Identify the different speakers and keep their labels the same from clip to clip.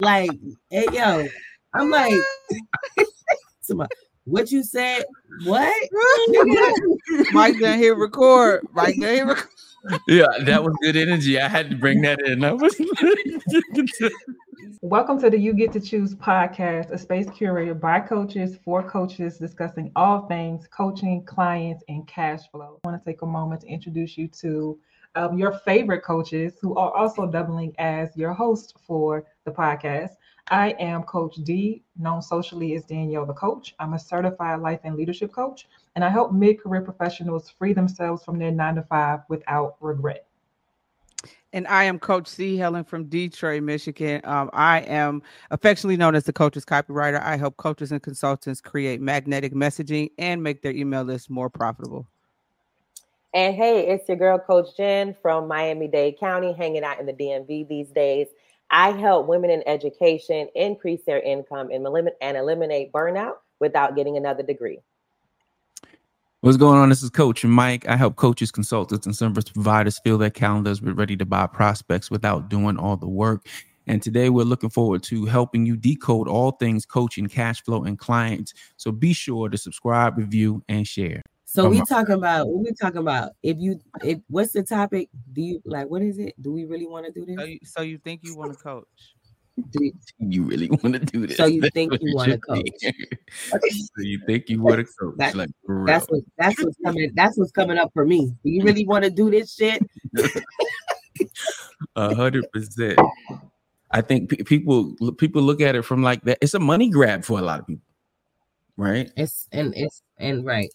Speaker 1: Like, hey yo, I'm like, what you said? What?
Speaker 2: Mike down here record. Mike down here record.
Speaker 3: Yeah, that was good energy. I had to bring that in. That was
Speaker 4: Welcome to the You Get to Choose podcast, a space curated by coaches for coaches discussing all things coaching, clients, and cash flow. I want to take a moment to introduce you to um, your favorite coaches who are also doubling as your host for the podcast. I am Coach D, known socially as Danielle the Coach. I'm a certified life and leadership coach, and I help mid career professionals free themselves from their nine to five without regret.
Speaker 2: And I am Coach C. Helen from Detroit, Michigan. Um, I am affectionately known as the Coach's Copywriter. I help coaches and consultants create magnetic messaging and make their email list more profitable.
Speaker 5: And hey, it's your girl, Coach Jen from Miami Dade County, hanging out in the DMV these days. I help women in education increase their income and, eliminate, burnout without getting another degree.
Speaker 3: What's going on? This is Coach Mike. I help coaches, consultants, and service providers fill their calendars with ready to buy prospects without doing all the work. And today we're looking forward to helping you decode all things coaching, cash flow, and clients. So be sure to subscribe, review, and share.
Speaker 1: So we talking about what we talking about. If you if what's the topic? Do you like what is it? Do we really want to do this?
Speaker 2: So you, so you think you want to coach?
Speaker 3: Do you, you really want to do this?
Speaker 1: So you think you want to coach?
Speaker 3: so you think you want to coach?
Speaker 1: That,
Speaker 3: like
Speaker 1: that's what that's what's coming. That's what's coming up for me. Do you really want to do this shit?
Speaker 3: A hundred percent. I think pe- people people look at it from like that. It's a money grab for a lot of people, right?
Speaker 1: It's and it's and right.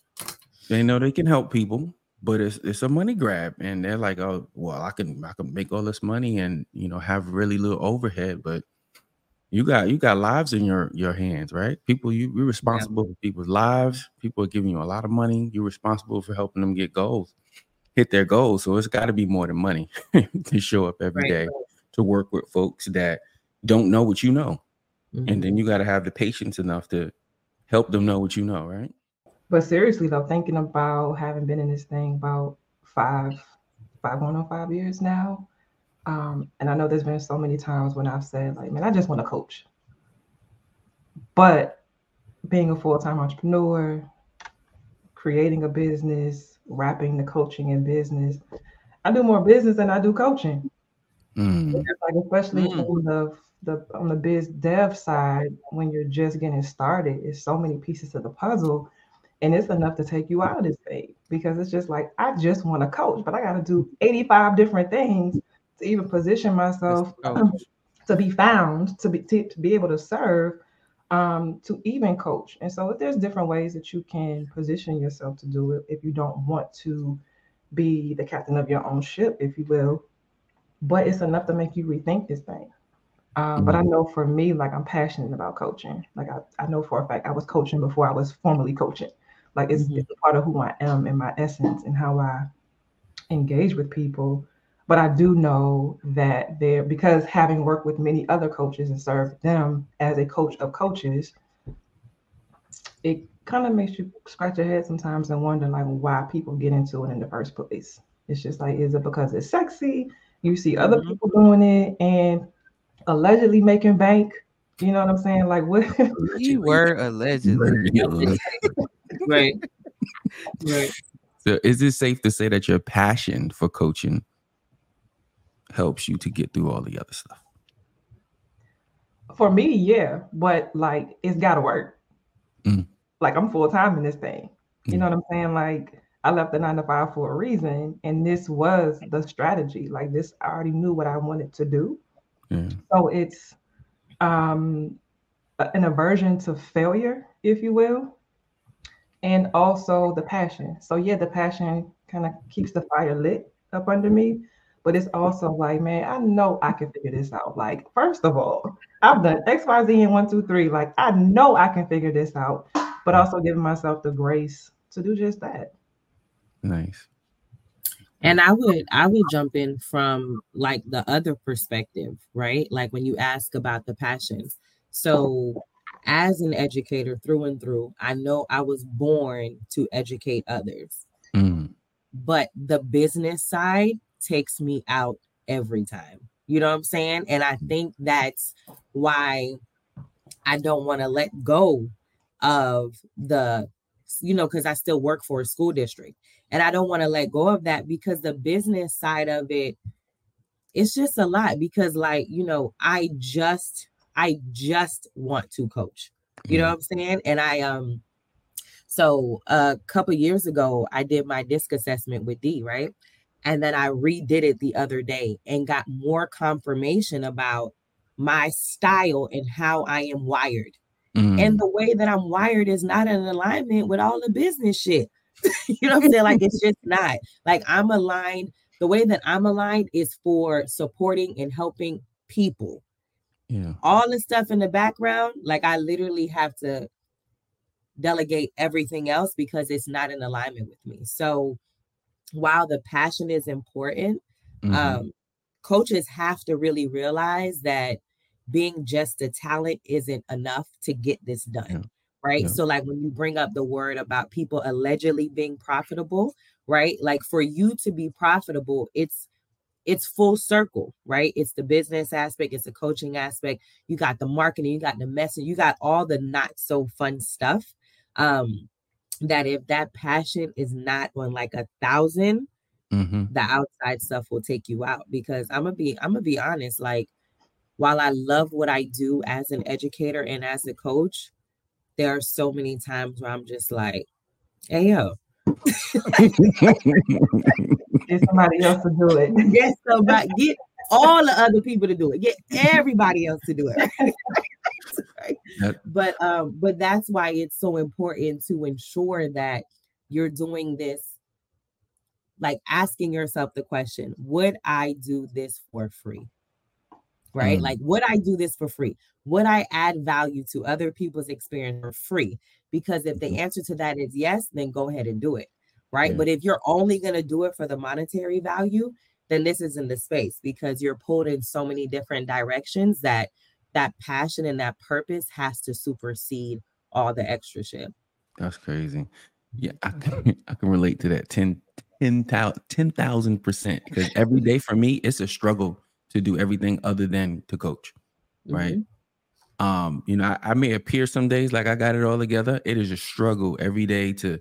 Speaker 3: They know they can help people, but it's it's a money grab, and they're like, oh, well, I can I can make all this money and you know have really little overhead, but you got you got lives in your your hands, right? People, you you're responsible yeah. for people's lives. People are giving you a lot of money. You're responsible for helping them get goals, hit their goals. So it's got to be more than money to show up every right. day to work with folks that don't know what you know, mm-hmm. and then you got to have the patience enough to help them know what you know, right?
Speaker 4: But seriously though, thinking about having been in this thing about five, five going five years now. Um, and I know there's been so many times when I've said, like, man, I just want to coach. But being a full-time entrepreneur, creating a business, wrapping the coaching in business, I do more business than I do coaching. Mm. Like especially mm. on the the on the biz dev side, when you're just getting started, it's so many pieces of the puzzle and it's enough to take you out of this thing because it's just like I just want to coach, but I got to do 85 different things to even position myself to be found, to be to, to be able to serve, um, to even coach. And so there's different ways that you can position yourself to do it if you don't want to be the captain of your own ship, if you will. But it's enough to make you rethink this thing. Um, but I mm-hmm. know for me, like I'm passionate about coaching. Like I, I know for a fact I was coaching before I was formally coaching. Like it's, mm-hmm. it's a part of who I am and my essence and how I engage with people. But I do know that there, because having worked with many other coaches and served them as a coach of coaches, it kind of makes you scratch your head sometimes and wonder like why people get into it in the first place. It's just like, is it because it's sexy? You see other mm-hmm. people doing it and allegedly making bank. You know what I'm saying? Like what?
Speaker 2: you were allegedly.
Speaker 1: right. Right.
Speaker 3: So is it safe to say that your passion for coaching helps you to get through all the other stuff?
Speaker 4: For me, yeah, but like it's gotta work. Mm. Like I'm full time in this thing. You mm. know what I'm saying? Like I left the nine to five for a reason, and this was the strategy. Like this, I already knew what I wanted to do. Yeah. So it's um an aversion to failure, if you will and also the passion. So yeah, the passion kind of keeps the fire lit up under me. But it's also like, man, I know I can figure this out. Like, first of all, I've done X, Y, Z, and one, two, three. Like, I know I can figure this out, but also giving myself the grace to do just that.
Speaker 3: Nice.
Speaker 1: And I would I would jump in from like the other perspective, right? Like when you ask about the passions. So as an educator through and through, I know I was born to educate others. Mm. But the business side takes me out every time. You know what I'm saying? And I think that's why I don't want to let go of the, you know, because I still work for a school district. And I don't want to let go of that because the business side of it, it's just a lot because, like, you know, I just, I just want to coach. You know what I'm saying? And I, um, so a couple years ago, I did my disc assessment with D, right? And then I redid it the other day and got more confirmation about my style and how I am wired. Mm. And the way that I'm wired is not in alignment with all the business shit. you know what I'm saying? Like it's just not. Like I'm aligned. The way that I'm aligned is for supporting and helping people.
Speaker 3: Yeah.
Speaker 1: All the stuff in the background, like I literally have to delegate everything else because it's not in alignment with me. So while the passion is important, mm-hmm. um, coaches have to really realize that being just a talent isn't enough to get this done. Yeah. Right. Yeah. So, like when you bring up the word about people allegedly being profitable, right? Like for you to be profitable, it's it's full circle, right? It's the business aspect, it's the coaching aspect. You got the marketing, you got the message, you got all the not so fun stuff. Um, that if that passion is not on like a 1000 mm-hmm. the outside stuff will take you out. Because I'm gonna be, I'm gonna be honest, like while I love what I do as an educator and as a coach, there are so many times where I'm just like, hey yo.
Speaker 4: get somebody else to do it.
Speaker 1: Get somebody, get all the other people to do it. Get everybody else to do it. right? But um, but that's why it's so important to ensure that you're doing this, like asking yourself the question: Would I do this for free? right? Mm. Like, would I do this for free? Would I add value to other people's experience for free? Because if the mm-hmm. answer to that is yes, then go ahead and do it, right? Yeah. But if you're only going to do it for the monetary value, then this isn't the space because you're pulled in so many different directions that that passion and that purpose has to supersede all the extra shit.
Speaker 3: That's crazy. Yeah, I can, I can relate to that 10, 10,000 percent because every day for me, it's a struggle to do everything other than to coach, right? Mm-hmm. Um, you know, I, I, may appear some days like I got it all together. It is a struggle every day to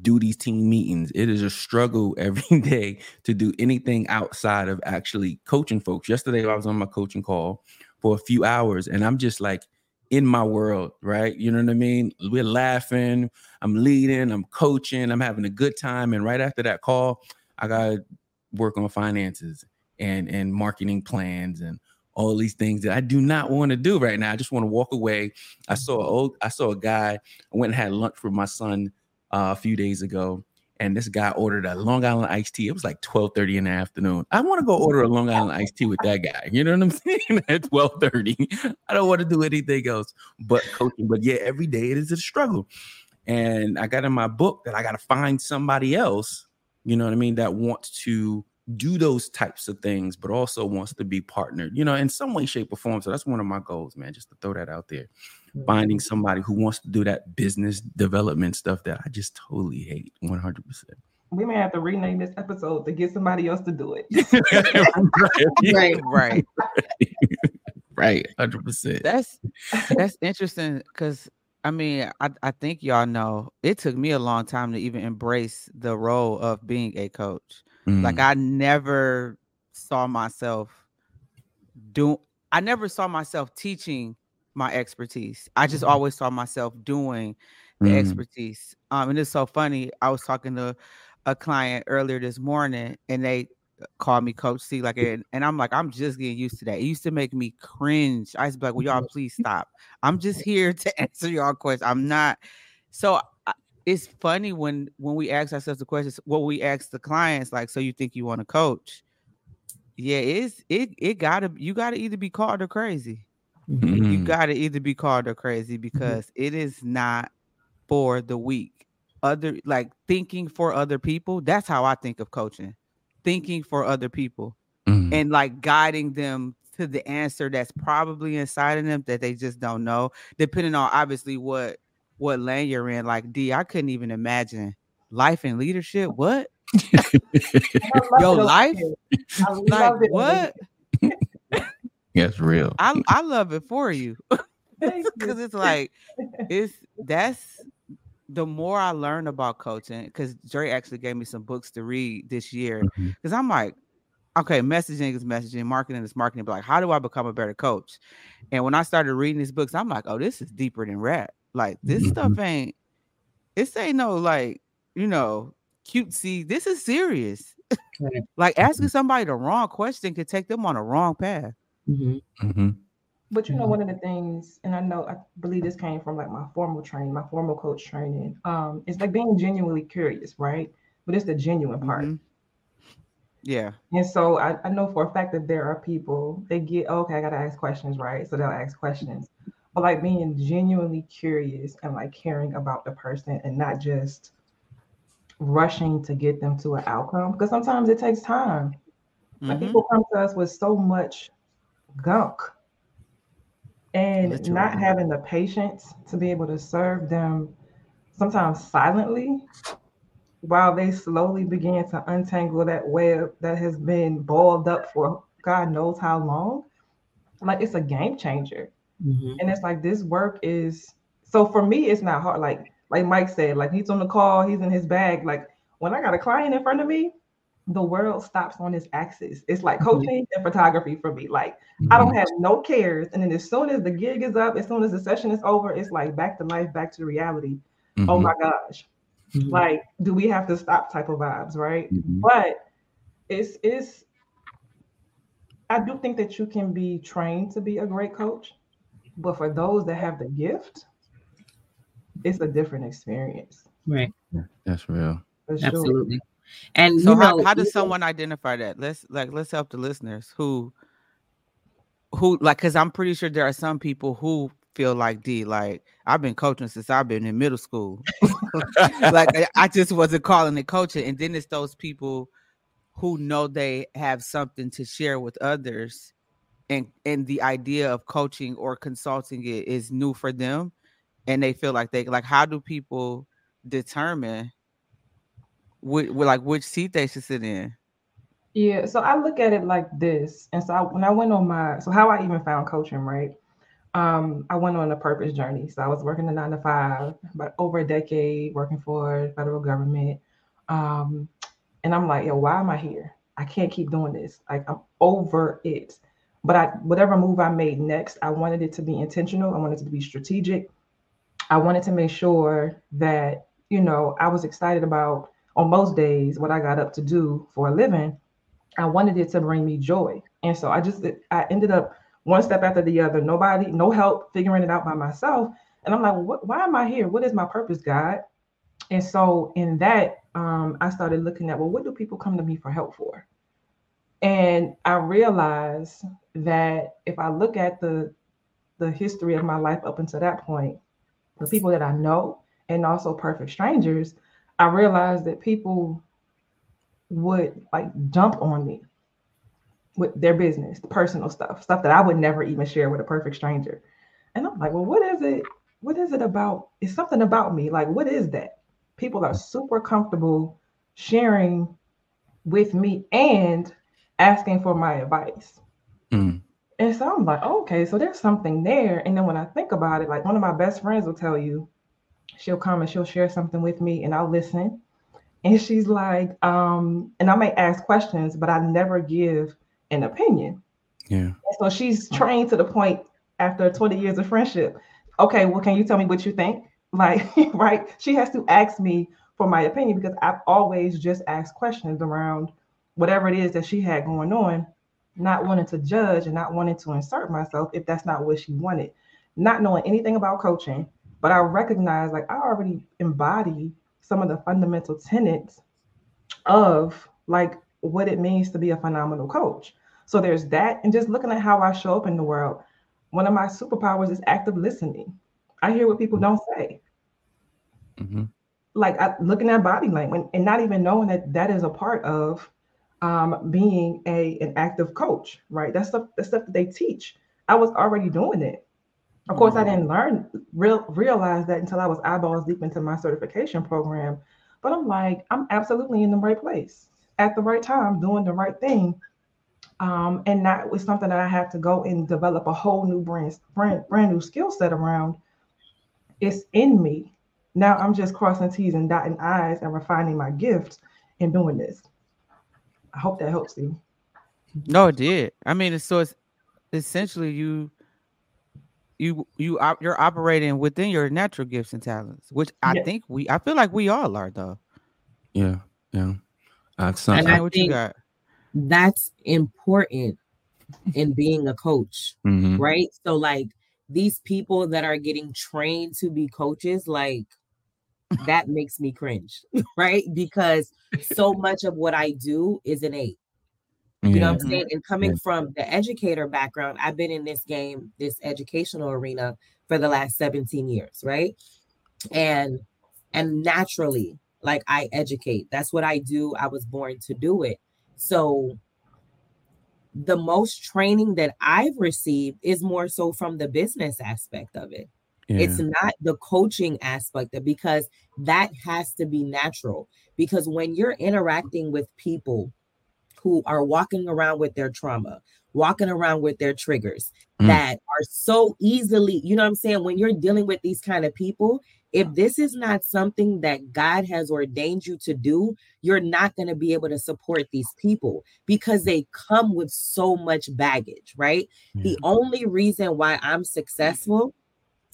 Speaker 3: do these team meetings. It is a struggle every day to do anything outside of actually coaching folks. Yesterday, I was on my coaching call for a few hours, and I'm just like in my world, right? You know what I mean? We're laughing, I'm leading, I'm coaching, I'm having a good time. And right after that call, I got to work on finances and and marketing plans and all these things that I do not want to do right now. I just want to walk away. I saw a old, I saw a guy. I went and had lunch with my son uh, a few days ago, and this guy ordered a Long Island iced tea. It was like 12:30 in the afternoon. I want to go order a Long Island iced tea with that guy. You know what I'm saying? At 12:30. I don't want to do anything else but coaching. But yeah, every day it is a struggle. And I got in my book that I got to find somebody else, you know what I mean, that wants to do those types of things, but also wants to be partnered, you know, in some way, shape, or form. So that's one of my goals, man, just to throw that out there. Finding somebody who wants to do that business development stuff that I just totally hate 100%.
Speaker 4: We may have to rename this episode to get somebody else to do it.
Speaker 2: right, right,
Speaker 3: right, hundred percent.
Speaker 2: That's that's interesting because I mean, I, I think y'all know it took me a long time to even embrace the role of being a coach. Mm. Like I never saw myself do I never saw myself teaching my expertise. I just mm-hmm. always saw myself doing the mm. expertise. Um, and it's so funny. I was talking to a client earlier this morning and they called me Coach C, like, and, and I'm like, I'm just getting used to that. It used to make me cringe. I used to be like, well, y'all, please stop. I'm just here to answer y'all questions. I'm not. So it's funny when when we ask ourselves the questions what we ask the clients like so you think you want to coach yeah it's it it gotta you gotta either be called or crazy mm-hmm. you gotta either be called or crazy mm-hmm. because mm-hmm. it is not for the weak other like thinking for other people that's how i think of coaching thinking for other people mm-hmm. and like guiding them to the answer that's probably inside of them that they just don't know depending on obviously what what lane you're in. Like D, I couldn't even imagine life and leadership. What? Your life? Like what?
Speaker 3: Yes, real.
Speaker 2: I I love it for you because it's like it's that's the more I learn about coaching, because Dre actually gave me some books to read this year. Because mm-hmm. I'm like, okay, messaging is messaging, marketing is marketing. But like, how do I become a better coach? And when I started reading these books, I'm like, oh, this is deeper than rap. Like this mm-hmm. stuff ain't. This ain't no like you know cutesy. This is serious. like asking mm-hmm. somebody the wrong question could take them on a wrong path.
Speaker 3: Mm-hmm. Mm-hmm.
Speaker 4: But you know, one of the things, and I know I believe this came from like my formal training, my formal coach training, um, is like being genuinely curious, right? But it's the genuine part. Mm-hmm.
Speaker 2: Yeah.
Speaker 4: And so I, I know for a fact that there are people they get okay, I gotta ask questions, right? So they'll ask questions. But like being genuinely curious and like caring about the person and not just rushing to get them to an outcome because sometimes it takes time. Mm-hmm. Like people come to us with so much gunk and Literally. not having the patience to be able to serve them sometimes silently while they slowly begin to untangle that web that has been balled up for God knows how long. Like it's a game changer. Mm-hmm. And it's like this work is so for me, it's not hard. Like like Mike said, like he's on the call, he's in his bag. Like when I got a client in front of me, the world stops on its axis. It's like mm-hmm. coaching and photography for me. Like mm-hmm. I don't mm-hmm. have no cares. And then as soon as the gig is up, as soon as the session is over, it's like back to life, back to reality. Oh mm-hmm. Oh my gosh. Mm-hmm. Like, do we have to stop type of vibes, right? Mm-hmm. But it's it's I do think that you can be trained to be a great coach, but for those that have the gift, it's a different experience.
Speaker 1: Right.
Speaker 3: That's real.
Speaker 1: Sure. Absolutely. And
Speaker 2: so how, know, how does someone identify that? Let's like let's help the listeners who who like because I'm pretty sure there are some people who feel like D, like I've been coaching since I've been in middle school. like I just wasn't calling it coaching. And then it's those people who know they have something to share with others and and the idea of coaching or consulting it is new for them and they feel like they like how do people determine which, like which seat they should sit in?
Speaker 4: Yeah, so I look at it like this. And so I, when I went on my, so how I even found coaching, right? Um, I went on a purpose journey. So I was working the nine to five, about over a decade working for federal government. Um, and I'm like, yo, why am I here? I can't keep doing this. Like I'm over it. But I whatever move I made next, I wanted it to be intentional. I wanted it to be strategic. I wanted to make sure that, you know, I was excited about on most days what I got up to do for a living, I wanted it to bring me joy. And so I just I ended up one step after the other, nobody, no help figuring it out by myself. And I'm like, what, why am I here? What is my purpose, God? And so in that, um, I started looking at, well, what do people come to me for help for? And I realized that if I look at the the history of my life up until that point, the people that I know and also perfect strangers, I realized that people would like jump on me with their business, personal stuff, stuff that I would never even share with a perfect stranger. And I'm like, well, what is it? What is it about? It's something about me. Like, what is that? People are super comfortable sharing with me and asking for my advice. Mm. And so I'm like, okay, so there's something there. And then when I think about it, like one of my best friends will tell you, she'll come and she'll share something with me and I'll listen. And she's like, um, and I may ask questions, but I never give an opinion.
Speaker 3: Yeah. And
Speaker 4: so she's trained to the point after 20 years of friendship. Okay, well, can you tell me what you think? Like, right? She has to ask me for my opinion because I've always just asked questions around whatever it is that she had going on, not wanting to judge and not wanting to insert myself if that's not what she wanted. Not knowing anything about coaching, but I recognize like I already embody some of the fundamental tenets of like what it means to be a phenomenal coach. So there's that, and just looking at how I show up in the world. One of my superpowers is active listening. I hear what people don't say. Mm-hmm. Like I, looking at body language and not even knowing that that is a part of um, being a an active coach, right? That's stuff that's stuff that they teach. I was already doing it. Of course, I didn't learn real realize that until I was eyeballs deep into my certification program. But I'm like, I'm absolutely in the right place at the right time, doing the right thing um, and that was something that I had to go and develop a whole new brand, brand, brand new skill set around. It's in me. Now I'm just crossing T's and dotting I's and refining my gift and doing this. I hope that helps you.
Speaker 2: No, it did. I mean, so it's essentially you you you you're operating within your natural gifts and talents, which I yeah. think we I feel like we all are though.
Speaker 3: Yeah, yeah.
Speaker 1: Uh, and I what you got? That's important in being a coach, mm-hmm. right? So like these people that are getting trained to be coaches, like that makes me cringe, right? Because so much of what I do is innate. You know what I'm saying? And coming yeah. from the educator background, I've been in this game, this educational arena for the last 17 years, right? And and naturally, like I educate. That's what I do. I was born to do it. So the most training that I've received is more so from the business aspect of it. Yeah. It's not the coaching aspect of because that has to be natural. Because when you're interacting with people who are walking around with their trauma, walking around with their triggers mm. that are so easily, you know what I'm saying? When you're dealing with these kind of people, if this is not something that God has ordained you to do, you're not going to be able to support these people because they come with so much baggage, right? The only reason why I'm successful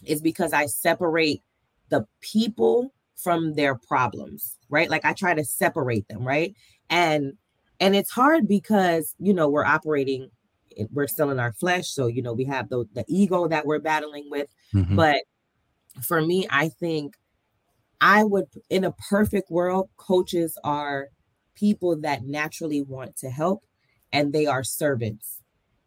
Speaker 1: is because I separate the people from their problems, right? Like I try to separate them, right? And and it's hard because you know we're operating we're still in our flesh. So you know we have the, the ego that we're battling with. Mm-hmm. but for me i think i would in a perfect world coaches are people that naturally want to help and they are servants.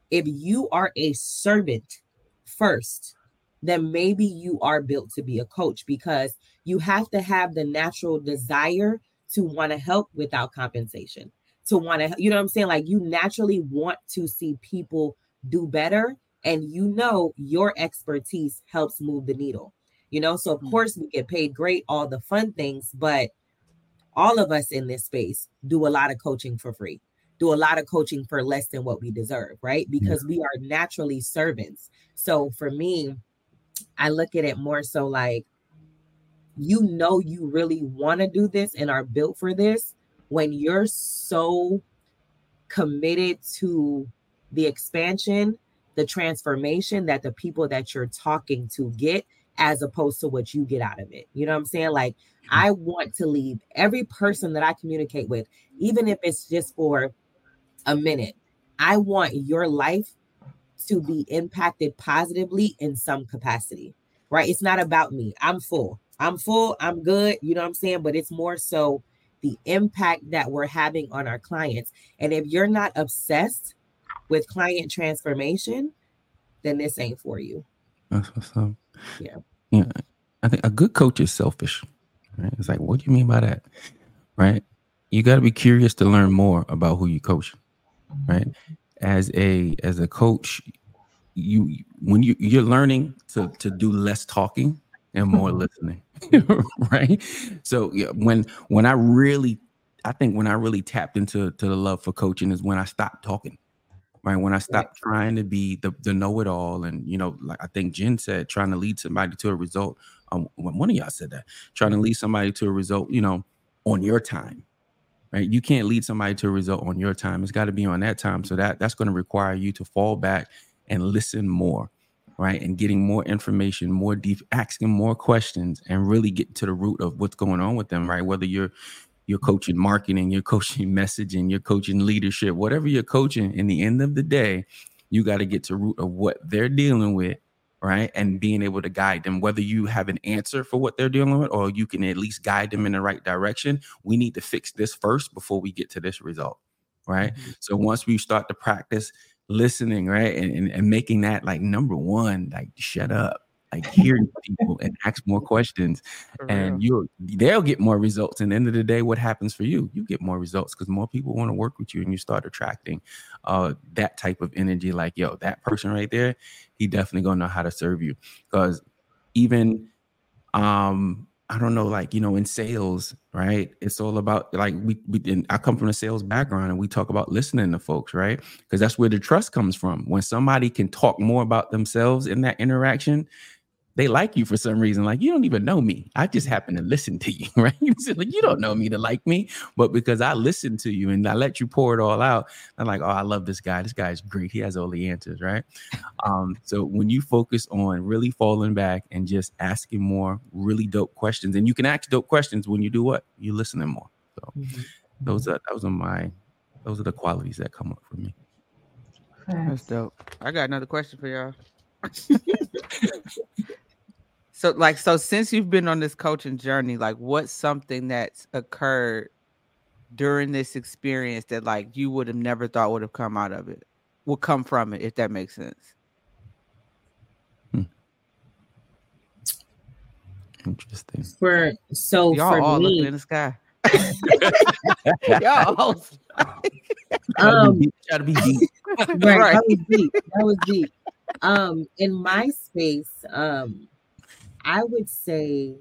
Speaker 1: If you are a servant first then maybe you are built to be a coach because you have to have the natural desire to want to help without compensation to want to, you know what I'm saying? Like you naturally want to see people do better. And you know your expertise helps move the needle. You know, so of mm. course we get paid great, all the fun things, but all of us in this space do a lot of coaching for free, do a lot of coaching for less than what we deserve, right? Because yeah. we are naturally servants. So for me, I look at it more so like you know you really want to do this and are built for this when you're so committed to the expansion, the transformation that the people that you're talking to get, as opposed to what you get out of it. You know what I'm saying? Like, mm-hmm. I want to leave every person that I communicate with, even if it's just for a minute, I want your life to be impacted positively in some capacity, right? It's not about me. I'm full. I'm full. I'm good. You know what I'm saying? But it's more so the impact that we're having on our clients. And if you're not obsessed with client transformation, then this ain't for you.
Speaker 3: That's what's up. Yeah. Yeah. I think a good coach is selfish. Right? It's like, what do you mean by that? Right? You got to be curious to learn more about who you coach. Right? As a as a coach, you when you you're learning to to do less talking and more mm-hmm. listening. right? So yeah, when when I really I think when I really tapped into to the love for coaching is when I stopped talking. Right. When I stopped right. trying to be the, the know-it-all. And you know, like I think Jen said, trying to lead somebody to a result. Um, one of y'all said that, trying to lead somebody to a result, you know, on your time. Right. You can't lead somebody to a result on your time. It's got to be on that time. So that that's going to require you to fall back and listen more right? And getting more information, more deep, asking more questions, and really get to the root of what's going on with them, right? Whether you're you're coaching marketing, you're coaching messaging, you're coaching leadership, whatever you're coaching, in the end of the day, you got to get to root of what they're dealing with, right? And being able to guide them, whether you have an answer for what they're dealing with, or you can at least guide them in the right direction. We need to fix this first before we get to this result, right? Mm-hmm. So once we start to practice listening, right? And, and, and making that like number one, like shut up, like hearing people and ask more questions. and you they'll get more results. And the end of the day, what happens for you? You get more results because more people want to work with you and you start attracting uh that type of energy, like, yo, that person right there, he definitely gonna know how to serve you. Because even um I don't know, like you know, in sales, right? It's all about like we we. I come from a sales background, and we talk about listening to folks, right? Because that's where the trust comes from. When somebody can talk more about themselves in that interaction, they like you for some reason. Like you don't even know me. I just happen to listen to you, right? like you don't know me to like me, but because I listen to you and I let you pour it all out, I'm like, oh, I love this guy. This guy's great. He has all the answers, right? Um, so when you focus on really falling back and just asking more really dope questions, and you can ask dope questions when you do what you listening more. So mm-hmm. those are those are my those are the qualities that come up for me.
Speaker 2: That's dope. I got another question for y'all. so like so since you've been on this coaching journey, like what's something that's occurred during this experience that like you would have never thought would have come out of it, would come from it, if that makes sense.
Speaker 3: Hmm. Interesting.
Speaker 1: For so
Speaker 2: y'all
Speaker 1: for
Speaker 2: all
Speaker 1: me,
Speaker 2: looking in the sky. y'all all
Speaker 1: um,
Speaker 3: try to be deep.
Speaker 1: right, right. That was deep. That was deep um in my space um i would say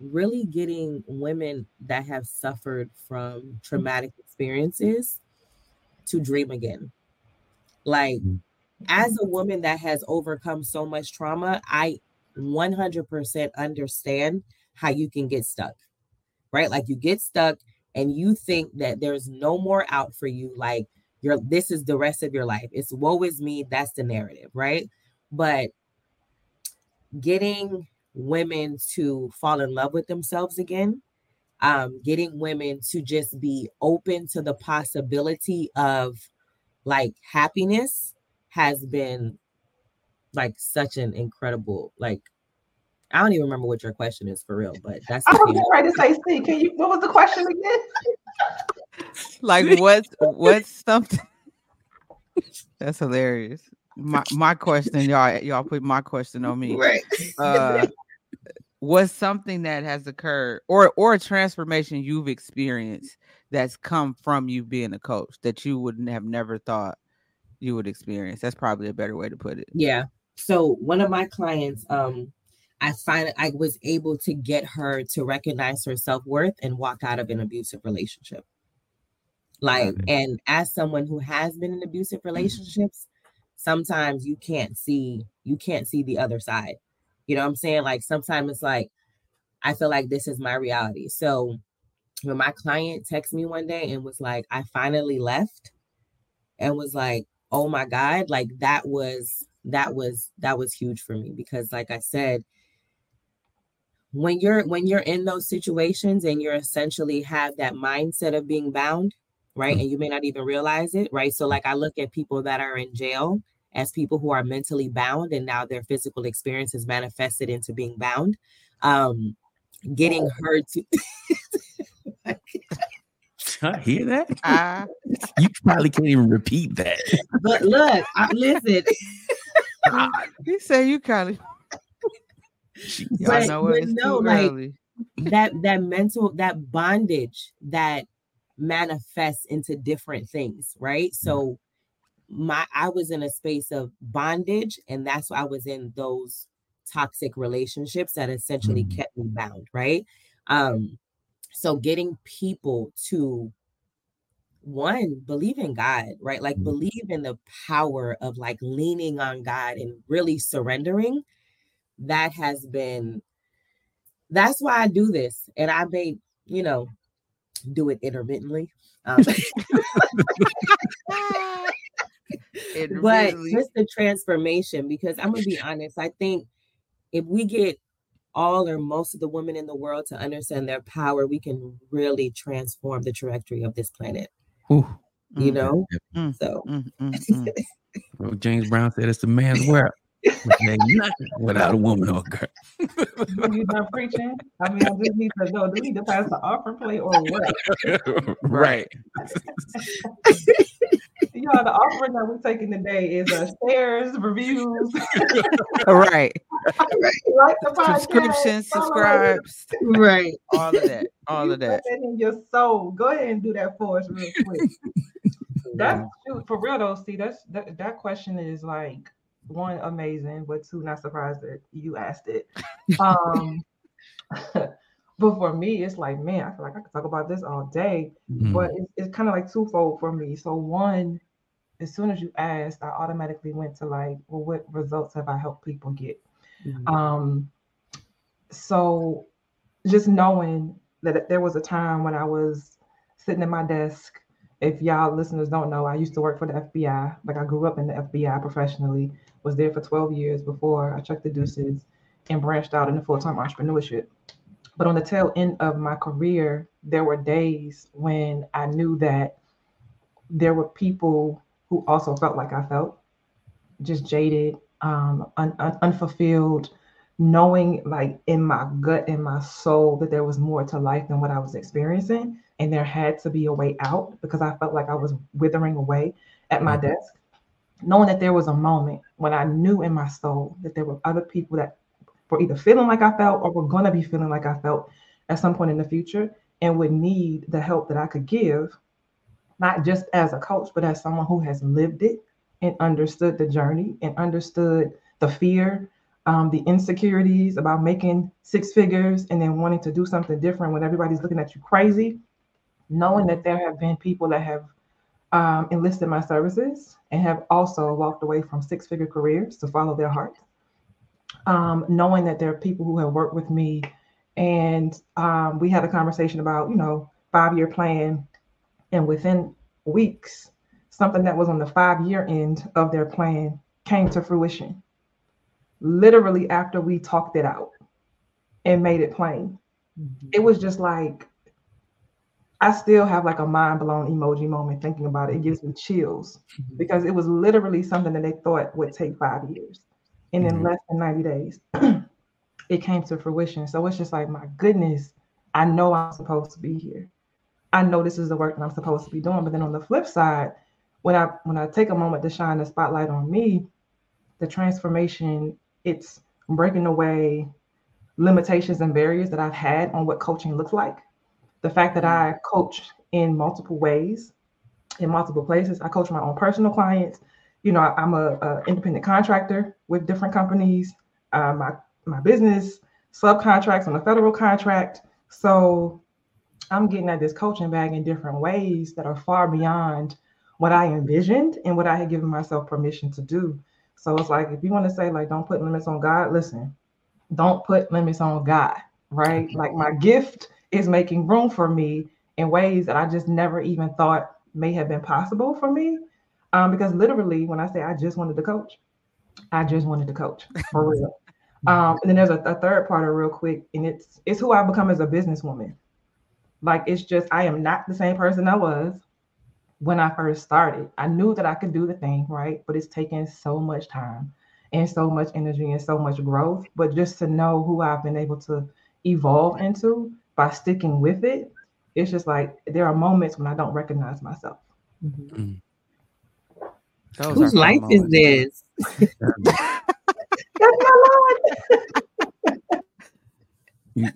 Speaker 1: really getting women that have suffered from traumatic experiences to dream again like mm. as a woman that has overcome so much trauma i 100% understand how you can get stuck right like you get stuck and you think that there's no more out for you like your this is the rest of your life. It's woe is me. That's the narrative, right? But getting women to fall in love with themselves again, um, getting women to just be open to the possibility of like happiness has been like such an incredible like I don't even remember what your question is for real, but that's
Speaker 4: I was ready to say, "See, can you? What was the question again?"
Speaker 2: like what's what's something that's hilarious. My my question, y'all, y'all put my question on me.
Speaker 1: Right.
Speaker 2: Uh what's something that has occurred or or a transformation you've experienced that's come from you being a coach that you wouldn't have never thought you would experience. That's probably a better way to put it.
Speaker 1: Yeah. So one of my clients, um, I find I was able to get her to recognize her self-worth and walk out of an abusive relationship. Like, and as someone who has been in abusive mm-hmm. relationships, sometimes you can't see you can't see the other side. You know what I'm saying? Like sometimes it's like I feel like this is my reality. So when my client texted me one day and was like, I finally left and was like, oh my God, like that was that was that was huge for me because like I said, when you're when you're in those situations and you're essentially have that mindset of being bound, right? Mm-hmm. And you may not even realize it, right? So, like, I look at people that are in jail as people who are mentally bound, and now their physical experience is manifested into being bound. Um, getting her to.
Speaker 3: I hear that. Uh, you probably can't even repeat that.
Speaker 1: But look, I, listen.
Speaker 2: he say you kind of.
Speaker 1: Y'all know what? no, like that that mental that bondage that manifests into different things, right? So my I was in a space of bondage and that's why I was in those toxic relationships that essentially mm-hmm. kept me bound, right? Um so getting people to one believe in God, right? Like mm-hmm. believe in the power of like leaning on God and really surrendering. That has been that's why I do this. And I made, you know, do it intermittently. Um, but just the transformation, because I'm gonna be honest, I think if we get all or most of the women in the world to understand their power, we can really transform the trajectory of this planet. Ooh. You mm-hmm. know, mm-hmm. so
Speaker 3: mm-hmm. James Brown said it's a man's world nothing without a woman or a girl.
Speaker 4: you done preaching? I mean, I just need to know. Do we need to pass the offering plate or what?
Speaker 3: right.
Speaker 4: Y'all, the offering that we're taking today is uh, shares, reviews.
Speaker 2: right.
Speaker 1: right.
Speaker 2: Subscriptions, subscribes.
Speaker 1: Right.
Speaker 2: All of that. All
Speaker 4: you
Speaker 2: of that.
Speaker 4: that. in your soul. Go ahead and do that for us real quick. that's for real though. See, that's that, that question is like one amazing, but two not surprised that you asked it. Um, but for me, it's like, man, I feel like I could talk about this all day. Mm-hmm. But it's, it's kind of like twofold for me. So one, as soon as you asked, I automatically went to like, well, what results have I helped people get? Mm-hmm. Um, so just knowing that there was a time when I was sitting at my desk. If y'all listeners don't know, I used to work for the FBI. Like I grew up in the FBI professionally, was there for 12 years before I checked the deuces and branched out into full-time entrepreneurship. But on the tail end of my career, there were days when I knew that there were people who also felt like I felt, just jaded, um, un- un- unfulfilled, knowing like in my gut, in my soul, that there was more to life than what I was experiencing. And there had to be a way out because I felt like I was withering away at my mm-hmm. desk. Knowing that there was a moment when I knew in my soul that there were other people that were either feeling like I felt or were going to be feeling like I felt at some point in the future and would need the help that I could give, not just as a coach, but as someone who has lived it and understood the journey and understood the fear, um, the insecurities about making six figures and then wanting to do something different when everybody's looking at you crazy. Knowing that there have been people that have um, enlisted my services and have also walked away from six figure careers to follow their heart um, knowing that there are people who have worked with me and um, we had a conversation about you know five year plan and within weeks something that was on the five year end of their plan came to fruition literally after we talked it out and made it plain mm-hmm. it was just like i still have like a mind blown emoji moment thinking about it it gives me chills mm-hmm. because it was literally something that they thought would take five years and in mm-hmm. less than 90 days it came to fruition so it's just like my goodness i know i'm supposed to be here i know this is the work that i'm supposed to be doing but then on the flip side when i when i take a moment to shine the spotlight on me the transformation it's breaking away limitations and barriers that i've had on what coaching looks like. The fact that i coach in multiple ways in multiple places. I coach my own personal clients. You know, I, am a, a, independent contractor with different companies. Uh, my my business subcontracts on a federal contract, so I'm getting at this coaching bag in different ways that are far beyond what I envisioned and what I had given myself permission to do. So it's like if you want to say like don't put limits on God, listen, don't put limits on God, right? Like my gift is making room for me in ways that I just never even thought may have been possible for me. Um, because literally, when I say I just wanted to coach, I just wanted to coach for real. Um, and then there's a, a third part of real quick, and it's it's who I become as a businesswoman. Like it's just I am not the same person I was when I first started. I knew that I could do the thing, right? But it's taken so much time and so much energy and so much growth. But just to know who I've been able to evolve into by sticking with it, it's just like there are moments when I don't recognize myself. Mm-hmm. Mm.
Speaker 1: Whose life is this? That's
Speaker 3: my Lord. you,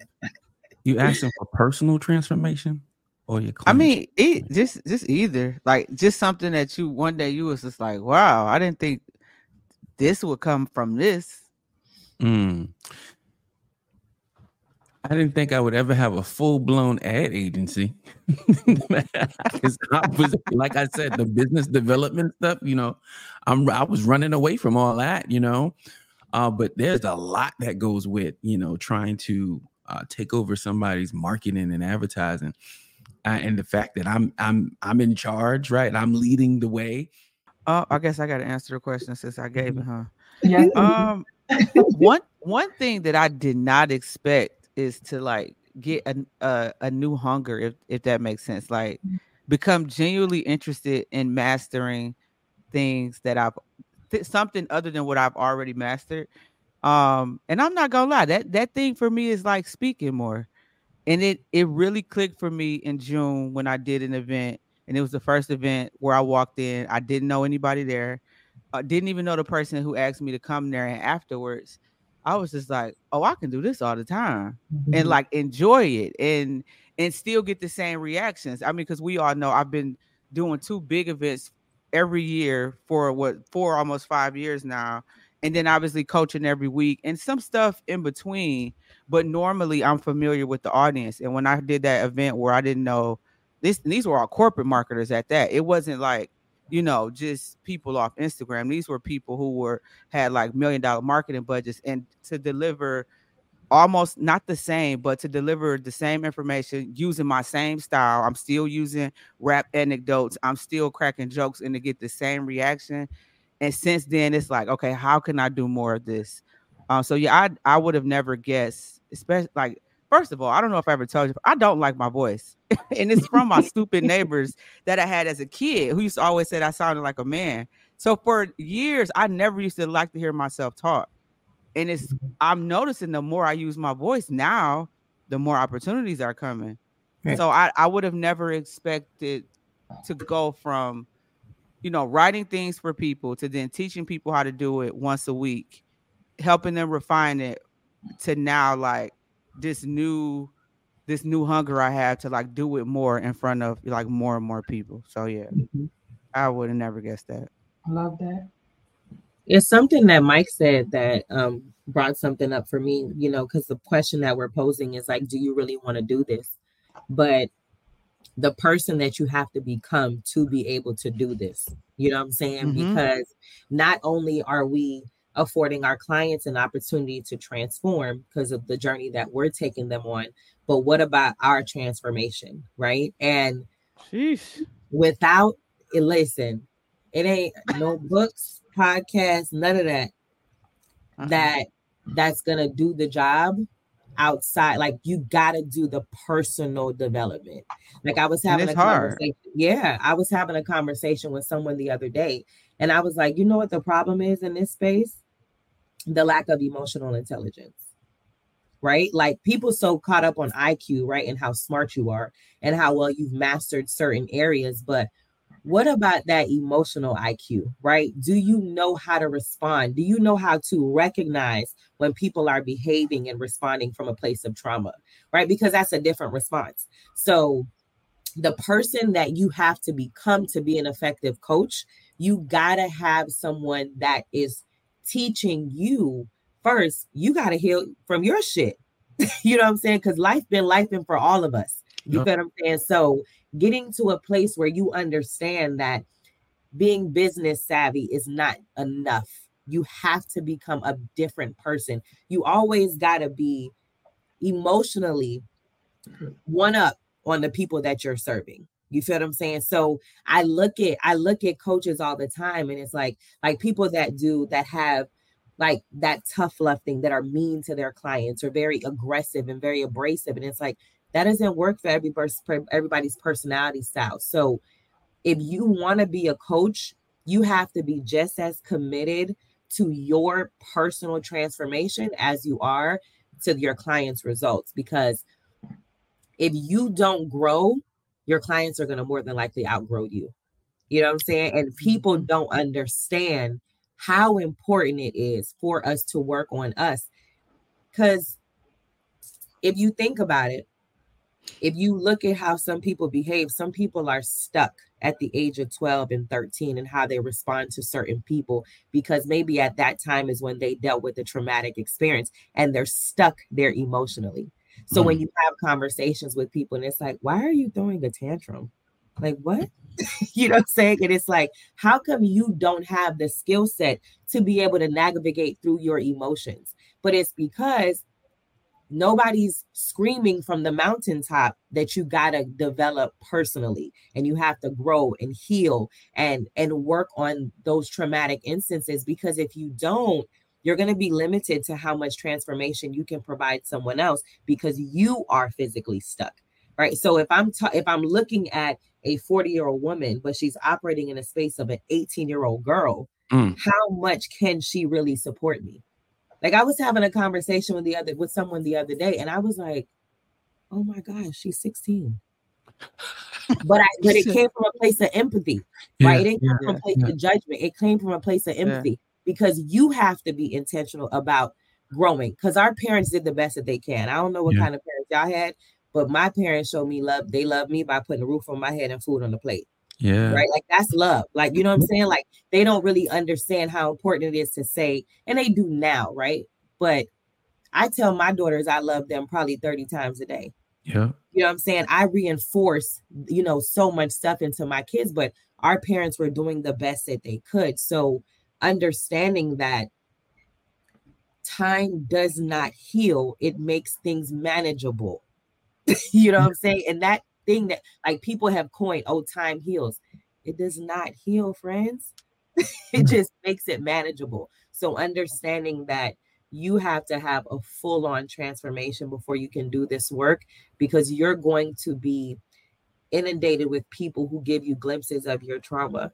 Speaker 3: you asking for personal transformation or your
Speaker 2: I mean, it just just either like just something that you one day you was just like, wow, I didn't think this would come from this. Mm.
Speaker 3: I didn't think I would ever have a full blown ad agency. I was, like I said, the business development stuff, you know, I'm I was running away from all that, you know. Uh, but there's a lot that goes with, you know, trying to uh, take over somebody's marketing and advertising. Uh, and the fact that I'm I'm I'm in charge, right? I'm leading the way.
Speaker 2: Oh, I guess I got to answer the question since I gave it, huh? Yeah. Um, one one thing that I did not expect is to like get a, a, a new hunger if if that makes sense like mm. become genuinely interested in mastering things that I've th- something other than what I've already mastered um and I'm not gonna lie that that thing for me is like speaking more and it it really clicked for me in June when I did an event and it was the first event where I walked in I didn't know anybody there I didn't even know the person who asked me to come there and afterwards I was just like, oh, I can do this all the time mm-hmm. and like enjoy it and and still get the same reactions. I mean, because we all know I've been doing two big events every year for what four almost five years now. And then obviously coaching every week and some stuff in between. But normally I'm familiar with the audience. And when I did that event where I didn't know this, these were all corporate marketers at that. It wasn't like, you know, just people off Instagram. These were people who were had like million dollar marketing budgets and to deliver almost not the same, but to deliver the same information using my same style. I'm still using rap anecdotes. I'm still cracking jokes and to get the same reaction and since then it's like okay how can i do more of this? Um so yeah i i would have never guessed especially like first of all i don't know if i ever told you i don't like my voice. And it's from my stupid neighbors that i had as a kid who used to always say i sounded like a man. So for years i never used to like to hear myself talk. And it's i'm noticing the more i use my voice now the more opportunities are coming. Right. so i i would have never expected to go from you know, writing things for people to then teaching people how to do it once a week, helping them refine it to now like this new this new hunger I have to like do it more in front of like more and more people. So yeah, mm-hmm. I would have never guessed that.
Speaker 4: I love that.
Speaker 1: It's something that Mike said that um brought something up for me, you know, because the question that we're posing is like, do you really want to do this? But the person that you have to become to be able to do this. You know what I'm saying? Mm-hmm. Because not only are we affording our clients an opportunity to transform because of the journey that we're taking them on, but what about our transformation, right? And Sheesh. without it, listen, it ain't no books, podcasts, none of that. Uh-huh. That that's gonna do the job outside like you got to do the personal development. Like i was having a hard. conversation yeah i was having a conversation with someone the other day and i was like you know what the problem is in this space? The lack of emotional intelligence. Right? Like people so caught up on iq right and how smart you are and how well you've mastered certain areas but what about that emotional IQ, right? Do you know how to respond? Do you know how to recognize when people are behaving and responding from a place of trauma, right? Because that's a different response. So, the person that you have to become to be an effective coach, you got to have someone that is teaching you first. You got to heal from your shit. you know what I'm saying? Because life been life been for all of us. You know what I'm saying? So getting to a place where you understand that being business savvy is not enough. You have to become a different person. You always got to be emotionally one up on the people that you're serving. You feel what I'm saying? So I look at I look at coaches all the time and it's like like people that do that have like that tough love thing that are mean to their clients or very aggressive and very abrasive and it's like that doesn't work for every person, everybody's personality style. So if you want to be a coach, you have to be just as committed to your personal transformation as you are to your clients' results. Because if you don't grow, your clients are going to more than likely outgrow you. You know what I'm saying? And people mm-hmm. don't understand how important it is for us to work on us. Because if you think about it, if you look at how some people behave, some people are stuck at the age of 12 and 13 and how they respond to certain people because maybe at that time is when they dealt with a traumatic experience and they're stuck there emotionally. So mm. when you have conversations with people and it's like, why are you throwing a tantrum? Like, what? you know what I'm saying? And it's like, how come you don't have the skill set to be able to navigate through your emotions? But it's because nobody's screaming from the mountaintop that you got to develop personally and you have to grow and heal and and work on those traumatic instances because if you don't you're going to be limited to how much transformation you can provide someone else because you are physically stuck right so if i'm if i'm looking at a 40 year old woman but she's operating in a space of an 18 year old girl mm. how much can she really support me like I was having a conversation with the other with someone the other day, and I was like, "Oh my gosh, she's 16." but I but it came from a place of empathy, yeah, right? It didn't yeah, come from a place yeah. of judgment. It came from a place of empathy because you have to be intentional about growing. Because our parents did the best that they can. I don't know what kind of parents y'all had, but my parents showed me love. They love me by putting a roof on my head and food on the plate.
Speaker 3: Yeah.
Speaker 1: Right. Like that's love. Like, you know what I'm saying? Like they don't really understand how important it is to say, and they do now, right? But I tell my daughters I love them probably 30 times a day.
Speaker 3: Yeah.
Speaker 1: You know what I'm saying? I reinforce, you know, so much stuff into my kids, but our parents were doing the best that they could. So understanding that time does not heal, it makes things manageable. you know what I'm saying? And that thing that like people have coined, oh, time heals. It does not heal, friends. it mm. just makes it manageable. So understanding that you have to have a full on transformation before you can do this work because you're going to be inundated with people who give you glimpses of your trauma.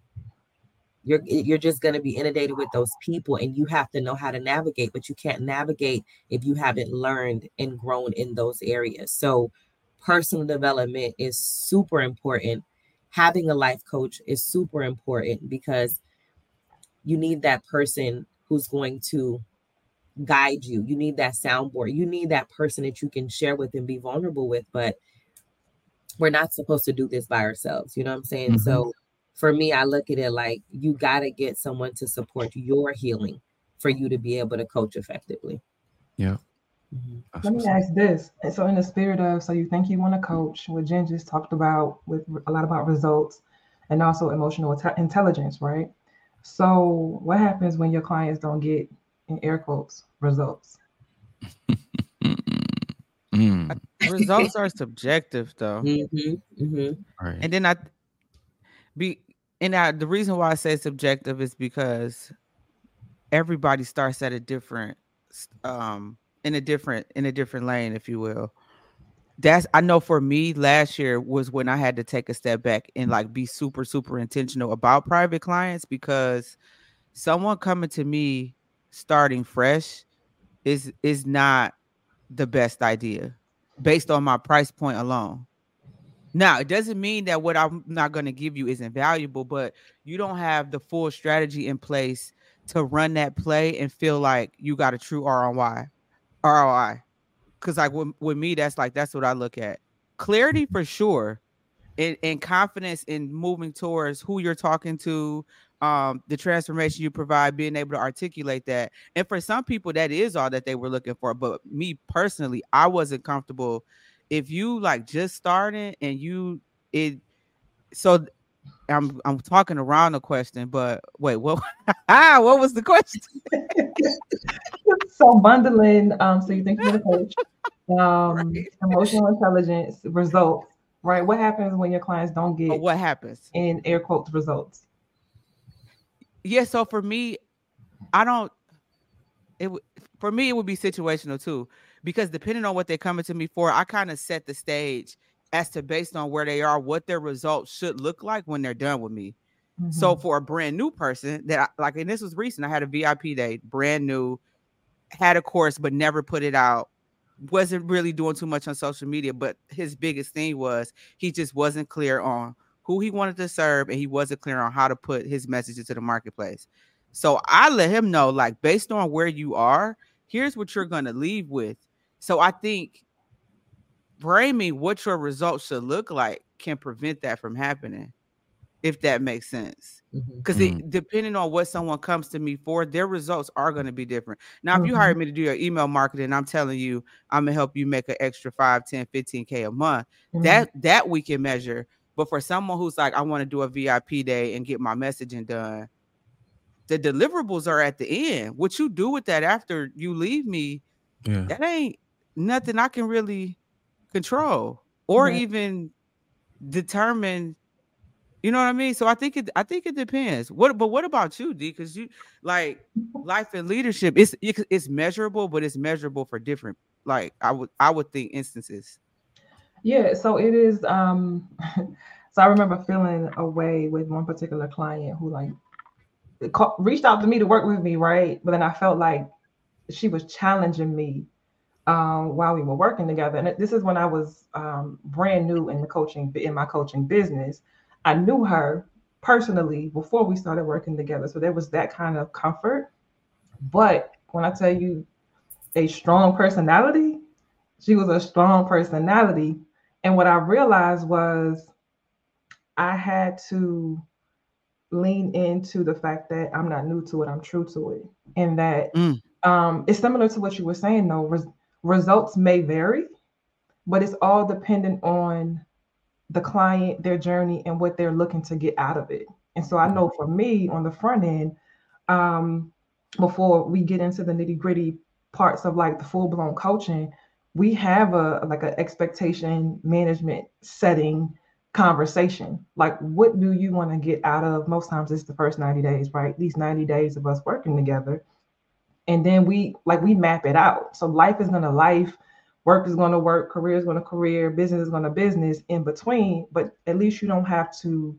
Speaker 1: You're you're just going to be inundated with those people and you have to know how to navigate, but you can't navigate if you haven't learned and grown in those areas. So personal development is super important. Having a life coach is super important because you need that person who's going to guide you. You need that soundboard. You need that person that you can share with and be vulnerable with. But we're not supposed to do this by ourselves. You know what I'm saying? Mm-hmm. So for me, I look at it like you got to get someone to support your healing for you to be able to coach effectively.
Speaker 3: Yeah.
Speaker 4: Mm-hmm. Let me ask this. And so, in the spirit of, so you think you want to coach, what Jen just talked about with a lot about results and also emotional intelligence, right? So, what happens when your clients don't get in air quotes results.
Speaker 2: mm. Results are subjective, though. Mm-hmm, mm-hmm. Right. And then I be and I, the reason why I say subjective is because everybody starts at a different um in a different in a different lane, if you will. That's I know for me last year was when I had to take a step back and like be super super intentional about private clients because someone coming to me starting fresh is is not the best idea based on my price point alone. Now, it doesn't mean that what I'm not going to give you isn't valuable, but you don't have the full strategy in place to run that play and feel like you got a true ROI. ROI. Cause like with, with me, that's like that's what I look at. Clarity for sure. And, and confidence in moving towards who you're talking to, um the transformation you provide being able to articulate that and for some people that is all that they were looking for but me personally i wasn't comfortable if you like just starting and you it so i'm i'm talking around the question but wait what ah what was the question
Speaker 4: so bundling um so you think you're a coach um right. emotional intelligence results right what happens when your clients don't get
Speaker 2: what happens
Speaker 4: in air quotes results
Speaker 2: yeah, so for me, I don't. It for me it would be situational too, because depending on what they're coming to me for, I kind of set the stage as to based on where they are, what their results should look like when they're done with me. Mm-hmm. So for a brand new person that I, like, and this was recent, I had a VIP day, brand new, had a course but never put it out. Wasn't really doing too much on social media, but his biggest thing was he just wasn't clear on who he wanted to serve, and he wasn't clear on how to put his message into the marketplace. So I let him know, like, based on where you are, here's what you're going to leave with. So I think framing what your results should look like can prevent that from happening, if that makes sense. Because mm-hmm. mm-hmm. depending on what someone comes to me for, their results are going to be different. Now, mm-hmm. if you hire mm-hmm. me to do your email marketing, I'm telling you, I'm gonna help you make an extra 5, 10, 15k a month. Mm-hmm. That that we can measure. But for someone who's like, I want to do a VIP day and get my messaging done, the deliverables are at the end. What you do with that after you leave me, yeah. that ain't nothing I can really control or yeah. even determine. You know what I mean? So I think it. I think it depends. What? But what about you, D? Because you like life and leadership. It's it's measurable, but it's measurable for different. Like I would I would think instances.
Speaker 4: Yeah, so it is. Um, so I remember feeling away with one particular client who like reached out to me to work with me, right? But then I felt like she was challenging me um, while we were working together. And this is when I was um, brand new in the coaching in my coaching business. I knew her personally before we started working together, so there was that kind of comfort. But when I tell you a strong personality, she was a strong personality and what I realized was I had to lean into the fact that I'm not new to it, I'm true to it. And that mm. um, it's similar to what you were saying, though. Res- results may vary, but it's all dependent on the client, their journey, and what they're looking to get out of it. And so I know for me on the front end, um, before we get into the nitty gritty parts of like the full blown coaching, we have a like an expectation management setting conversation. Like, what do you want to get out of? Most times it's the first 90 days, right? These 90 days of us working together. And then we like we map it out. So life is gonna life, work is gonna work, career is gonna career, business is gonna business in between. But at least you don't have to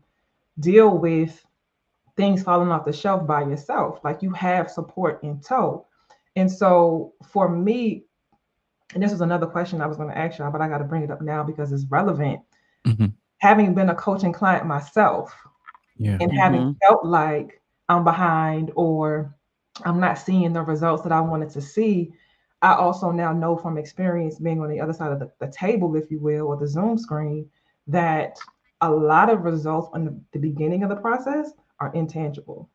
Speaker 4: deal with things falling off the shelf by yourself. Like you have support in tow. And so for me, and this is another question I was going to ask you, but I got to bring it up now because it's relevant. Mm-hmm. Having been a coaching client myself yeah. and mm-hmm. having felt like I'm behind or I'm not seeing the results that I wanted to see, I also now know from experience being on the other side of the, the table, if you will, or the Zoom screen, that a lot of results on the, the beginning of the process are intangible.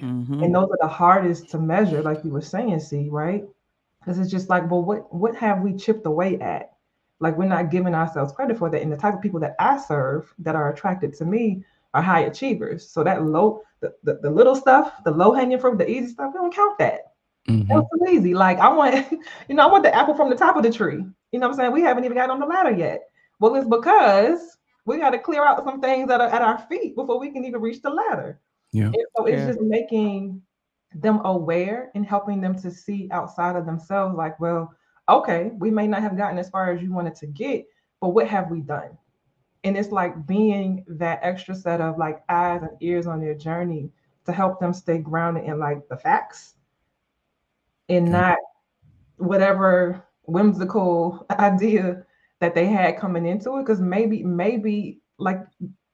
Speaker 4: Mm-hmm. And those are the hardest to measure, like you were saying, see, right? Because it's just like, well, what what have we chipped away at? Like we're not giving ourselves credit for that. And the type of people that I serve that are attracted to me are high achievers. So that low, the, the, the little stuff, the low hanging fruit, the easy stuff, we don't count that. Mm-hmm. That's too easy. Like I want, you know, I want the apple from the top of the tree. You know what I'm saying? We haven't even got on the ladder yet. Well, it's because we got to clear out some things that are at our feet before we can even reach the ladder. Yeah. And so it's yeah. just making them aware and helping them to see outside of themselves like, well, okay, we may not have gotten as far as you wanted to get, but what have we done? And it's like being that extra set of like eyes and ears on their journey to help them stay grounded in like the facts and mm. not whatever whimsical idea that they had coming into it. Because maybe maybe like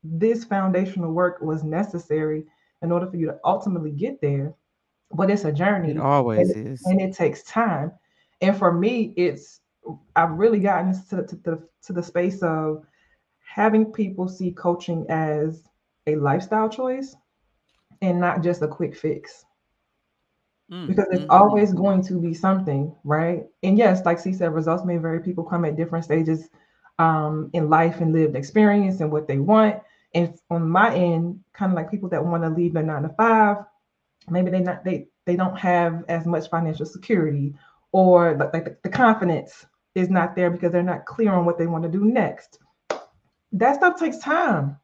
Speaker 4: this foundational work was necessary in order for you to ultimately get there but it's a journey
Speaker 2: it always
Speaker 4: and,
Speaker 2: is.
Speaker 4: and it takes time. And for me it's i've really gotten to, to, to, to the space of having people see coaching as a lifestyle choice and not just a quick fix Mm, because it's mm-hmm. always going to be something, right? And yes, like C said, results may vary. People come at different stages um, in life and lived experience and what they want. And on my end, kind of like people that want to leave their nine to five, maybe they not they they don't have as much financial security or like, like the, the confidence is not there because they're not clear on what they want to do next. That stuff takes time.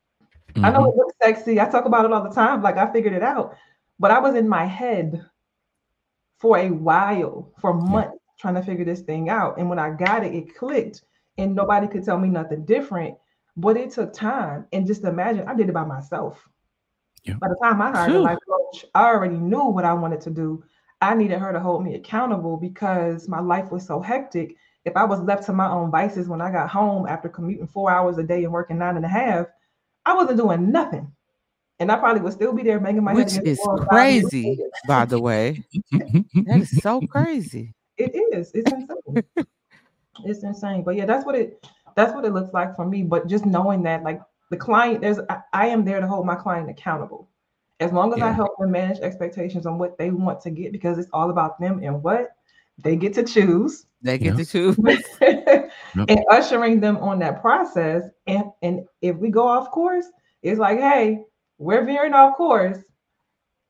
Speaker 4: Mm-hmm. I know mm-hmm. it looks sexy. I talk about it all the time. Like I figured it out, but I was in my head for a while, for months, trying to figure this thing out. And when I got it, it clicked, and nobody could tell me nothing different. But it took time. And just imagine, I did it by myself. Yeah. By the time I hired a life coach, I already knew what I wanted to do. I needed her to hold me accountable because my life was so hectic. If I was left to my own vices when I got home after commuting four hours a day and working nine and a half, I wasn't doing nothing and I probably would still be there making my
Speaker 2: which is crazy, by the way. that is so crazy.
Speaker 4: It is. It's insane. it's insane. But yeah, that's what it that's what it looks like for me. But just knowing that, like the client, there's I, I am there to hold my client accountable. As long as yeah. I help them manage expectations on what they want to get, because it's all about them and what they get to choose.
Speaker 2: They get yeah. to choose.
Speaker 4: and ushering them on that process. And and if we go off course, it's like, hey, we're veering off course.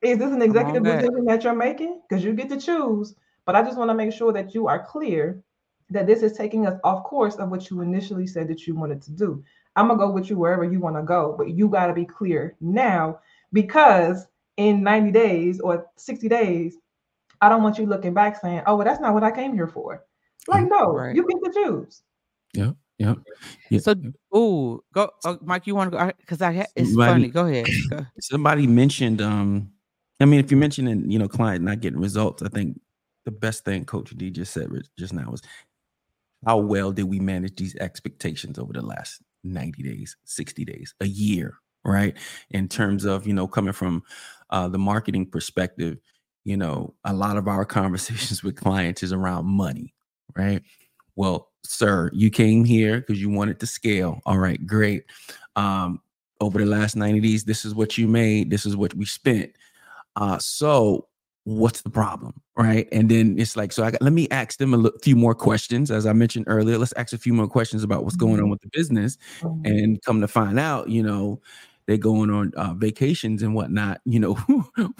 Speaker 4: Is this an executive decision that you're making? Because you get to choose. But I just want to make sure that you are clear that this is taking us off course of what you initially said that you wanted to do. I'm gonna go with you wherever you want to go, but you got to be clear now because in 90 days or 60 days, I don't want you looking back saying, "Oh, well, that's not what I came here for." Like, no, right. you get to choose.
Speaker 3: Yeah. Yeah.
Speaker 2: yeah. So, oh, go, uh, Mike. You want to go? Because I, ha- it's somebody, funny. Go ahead. Go.
Speaker 3: Somebody mentioned. Um, I mean, if you're mentioning, you know, client not getting results, I think the best thing Coach D just said just now was how well did we manage these expectations over the last 90 days, 60 days, a year, right? In terms of, you know, coming from uh, the marketing perspective, you know, a lot of our conversations with clients is around money, right? Well, sir, you came here because you wanted to scale. All right, great. Um, over the last 90 days, this is what you made, this is what we spent. Uh, so what's the problem right and then it's like so i got let me ask them a few more questions as i mentioned earlier let's ask a few more questions about what's going on mm-hmm. with the business mm-hmm. and come to find out you know they're going on uh, vacations and whatnot, you know,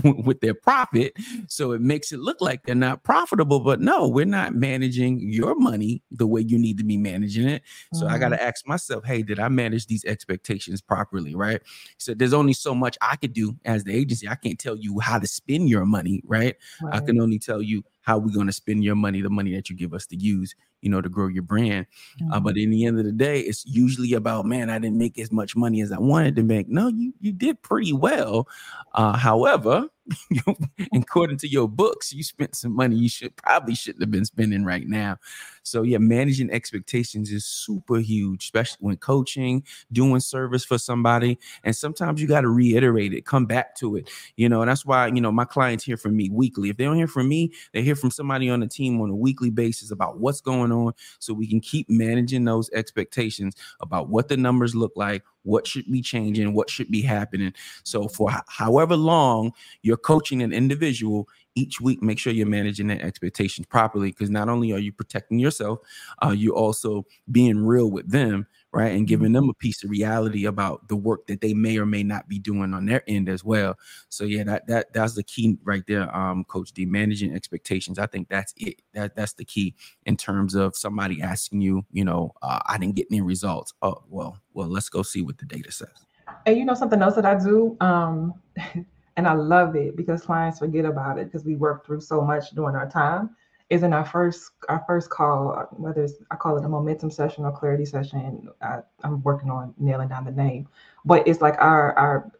Speaker 3: with their profit. So it makes it look like they're not profitable. But no, we're not managing your money the way you need to be managing it. So mm-hmm. I got to ask myself, hey, did I manage these expectations properly? Right. So there's only so much I could do as the agency. I can't tell you how to spend your money. Right. right. I can only tell you how we're going to spend your money, the money that you give us to use, you know, to grow your brand. Mm-hmm. Uh, but in the end of the day, it's usually about, man, I didn't make as much money as I wanted to make. No, you you did pretty well. Uh, however, according to your books, you spent some money you should probably shouldn't have been spending right now. So yeah, managing expectations is super huge, especially when coaching, doing service for somebody. And sometimes you got to reiterate it, come back to it. You know, and that's why you know my clients hear from me weekly. If they don't hear from me, they hear from somebody on the team on a weekly basis about what's going on, so we can keep managing those expectations about what the numbers look like, what should be changing, what should be happening. So for h- however long you're coaching an individual each week, make sure you're managing their expectations properly because not only are you protecting yourself, uh, you're also being real with them, right, and giving them a piece of reality about the work that they may or may not be doing on their end as well. So yeah, that that that's the key right there, um, Coach D. Managing expectations. I think that's it. That that's the key in terms of somebody asking you, you know, uh, I didn't get any results. Oh well, well, let's go see what the data says.
Speaker 4: And you know something else that I do, um, and I love it because clients forget about it because we work through so much during our time. Is in our first our first call, whether it's I call it a momentum session or clarity session. I, I'm working on nailing down the name, but it's like our our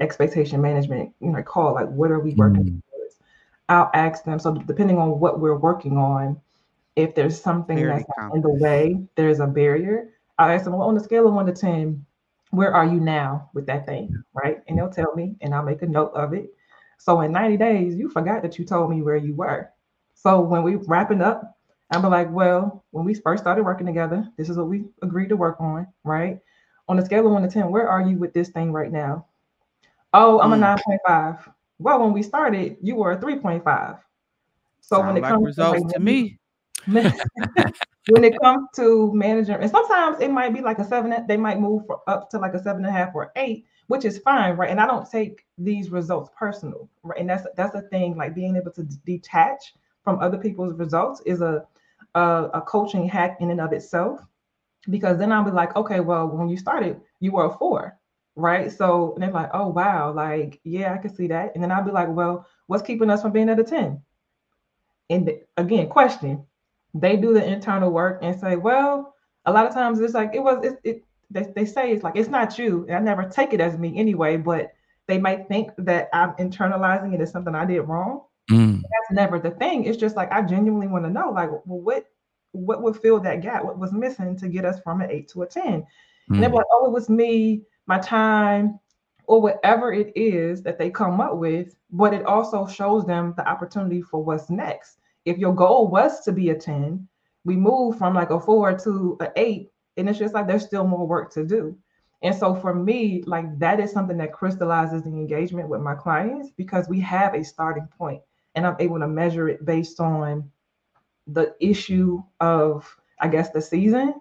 Speaker 4: expectation management, you know, call like what are we working mm. towards? I'll ask them. So depending on what we're working on, if there's something Very that's in the way, there's a barrier. I ask them, well, on a scale of one to 10, where are you now with that thing? Right. And they'll tell me, and I'll make a note of it. So in 90 days, you forgot that you told me where you were. So when we wrapping up, I'm like, well, when we first started working together, this is what we agreed to work on, right? On a scale of one to 10, where are you with this thing right now? Oh, I'm mm. a 9.5. Well, when we started, you were a 3.5. So Sound when it like comes
Speaker 2: results to, like, to me,
Speaker 4: when it comes to manager, and sometimes it might be like a seven, they might move for up to like a seven and a half or eight, which is fine, right? And I don't take these results personal, right? And that's that's a thing, like being able to detach from other people's results is a a, a coaching hack in and of itself. Because then I'll be like, okay, well, when you started, you were a four, right? So and they're like, oh wow, like yeah, I can see that. And then I'll be like, well, what's keeping us from being at a 10? And again, question, they do the internal work and say, well, a lot of times it's like it was it, it they, they say it's like it's not you. And I never take it as me anyway, but they might think that I'm internalizing it as something I did wrong. Mm. That's never the thing. It's just like I genuinely want to know, like, well, what what would fill that gap? What was missing to get us from an eight to a 10? Mm. And they're like, oh, it was me, my time, or whatever it is that they come up with. But it also shows them the opportunity for what's next if your goal was to be a 10, we move from like a four to an eight, and it's just like there's still more work to do. And so for me, like that is something that crystallizes the engagement with my clients because we have a starting point and I'm able to measure it based on the issue of, I guess, the season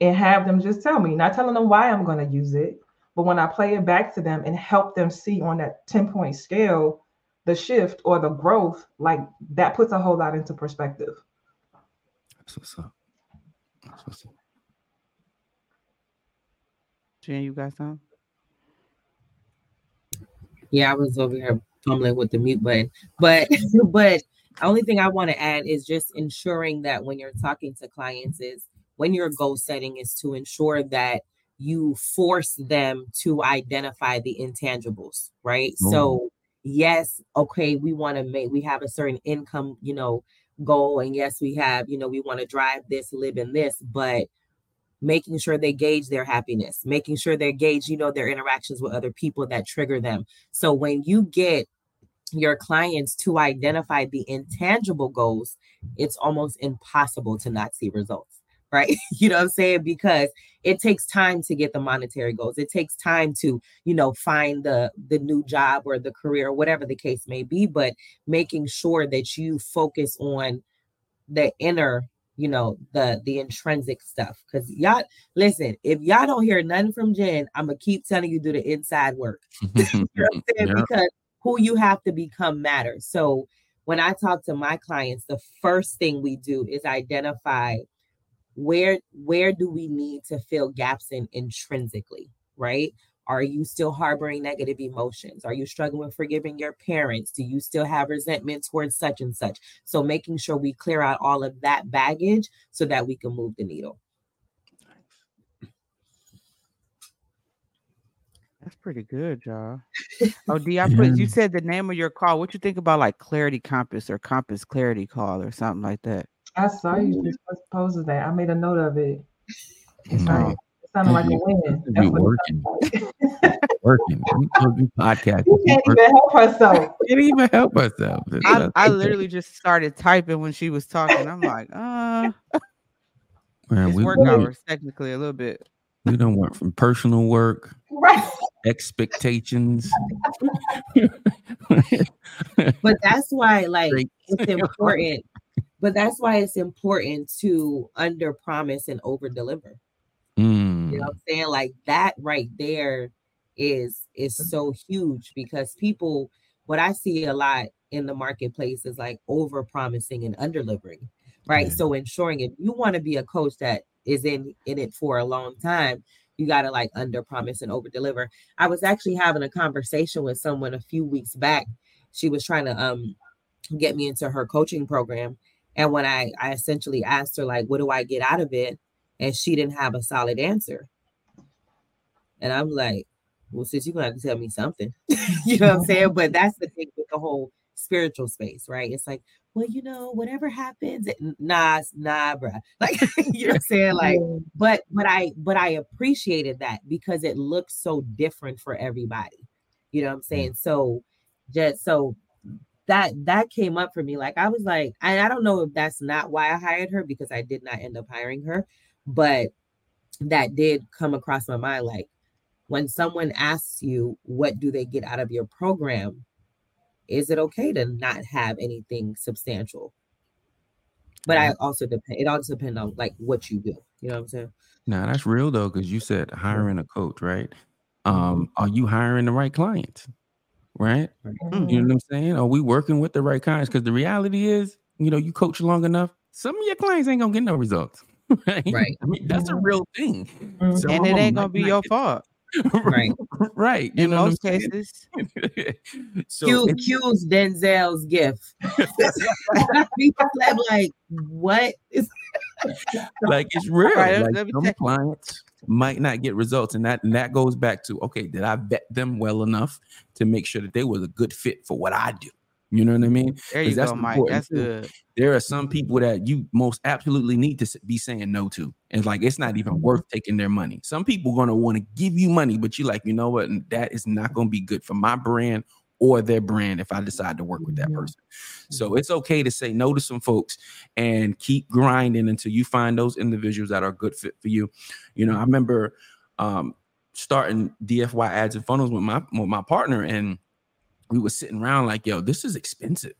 Speaker 4: and have them just tell me, not telling them why I'm going to use it, but when I play it back to them and help them see on that 10 point scale the shift or the growth, like that puts a whole lot into perspective.
Speaker 3: That's what's up. That's what's up.
Speaker 2: Jen, you got some?
Speaker 1: Yeah, I was over here fumbling with the mute button. But but the only thing I want to add is just ensuring that when you're talking to clients is when your goal setting is to ensure that you force them to identify the intangibles, right? Mm. So yes, okay, we want to make, we have a certain income, you know, goal. And yes, we have, you know, we want to drive this, live in this, but making sure they gauge their happiness, making sure they gauge, you know, their interactions with other people that trigger them. So when you get your clients to identify the intangible goals, it's almost impossible to not see results. right? you know what I'm saying? Because it takes time to get the monetary goals. It takes time to, you know, find the the new job or the career, or whatever the case may be, but making sure that you focus on the inner you know the the intrinsic stuff. Because y'all listen if y'all don't hear nothing from jen i'm gonna keep telling you do the inside work. You know yeah. because who you have to become matters. So when i talk to my clients the first thing we do is identify where where do we need to fill gaps in intrinsically right are you still harboring negative emotions? Are you struggling with forgiving your parents? Do you still have resentment towards such and such? So, making sure we clear out all of that baggage so that we can move the needle.
Speaker 2: That's pretty good, y'all. Oh, D, I put you said the name of your call. What you think about like Clarity Compass or Compass Clarity Call or something like that?
Speaker 4: I saw you just posted that. I made a note of it. It's no sounded like a win. That's working.
Speaker 3: working. We podcast.
Speaker 4: You can't even help herself.
Speaker 3: Can't even help herself.
Speaker 2: I, I literally just started typing when she was talking. I'm like, uh Man, it's we, work hours technically a little bit.
Speaker 3: We don't work from personal work,
Speaker 4: right?
Speaker 3: Expectations.
Speaker 1: but that's why, like, it's important. But that's why it's important to under promise and over deliver.
Speaker 3: Mm.
Speaker 1: Know what I'm saying? Like that right there is is mm. so huge because people what I see a lot in the marketplace is like over promising and under delivering. Right. Yeah. So ensuring if you want to be a coach that is in in it for a long time, you got to like under promise and over deliver. I was actually having a conversation with someone a few weeks back. She was trying to um get me into her coaching program. And when I, I essentially asked her, like, what do I get out of it? and she didn't have a solid answer. And I'm like, well, sis, you're gonna have to tell me something. you know what I'm saying? But that's the thing with the whole spiritual space, right? It's like, well, you know, whatever happens, nah, nah, bruh. Like, you know what I'm saying? Like, but but I but I appreciated that because it looks so different for everybody. You know what I'm saying? So just so that that came up for me. Like I was like, I, I don't know if that's not why I hired her because I did not end up hiring her, but that did come across my mind like when someone asks you what do they get out of your program is it okay to not have anything substantial but i also depend it also depends on like what you do you know what i'm saying
Speaker 3: now that's real though because you said hiring a coach right um are you hiring the right clients right mm-hmm. you know what i'm saying are we working with the right clients because the reality is you know you coach long enough some of your clients ain't gonna get no results
Speaker 1: right? Right.
Speaker 3: I mean, that's a real thing.
Speaker 2: Mm-hmm. So and it ain't gonna be your fault.
Speaker 1: Right.
Speaker 3: right.
Speaker 2: You In most cases.
Speaker 1: so Q, Q's Denzel's gift. People like, what is
Speaker 3: like it's real. Right, like some clients might not get results, and that and that goes back to okay, did I vet them well enough to make sure that they was a good fit for what I do? You know what I mean?
Speaker 2: There you go, Mike. That's good.
Speaker 3: There are some people that you most absolutely need to be saying no to. And like it's not even worth taking their money. Some people gonna want to give you money, but you're like, you know what? That is not gonna be good for my brand or their brand if I decide to work with that person. So it's okay to say no to some folks and keep grinding until you find those individuals that are good fit for you. You know, I remember um starting DFY ads and funnels with my with my partner and we were sitting around like, yo, this is expensive.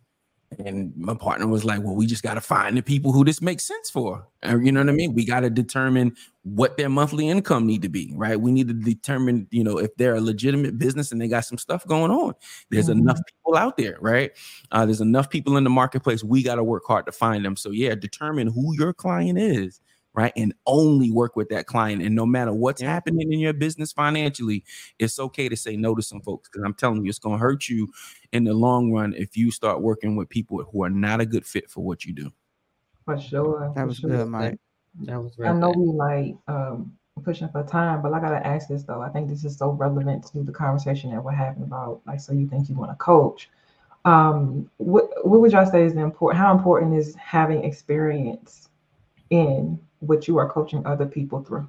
Speaker 3: And my partner was like, well, we just got to find the people who this makes sense for. And you know what I mean? We got to determine what their monthly income need to be, right? We need to determine, you know, if they're a legitimate business and they got some stuff going on. There's mm-hmm. enough people out there, right? Uh, there's enough people in the marketplace. We got to work hard to find them. So yeah, determine who your client is right? And only work with that client. And no matter what's yeah. happening in your business financially, it's okay to say no to some folks because I'm telling you, it's going to hurt you in the long run if you start working with people who are not a good fit for what you do.
Speaker 4: For sure.
Speaker 2: That was
Speaker 4: sure.
Speaker 2: good, Mike.
Speaker 1: That was
Speaker 4: I know we like um, pushing for time, but I gotta ask this though. I think this is so relevant to the conversation that we're having about like so you think you want to coach. Um, what what would y'all say is important? How important is having experience in what you are coaching other people through.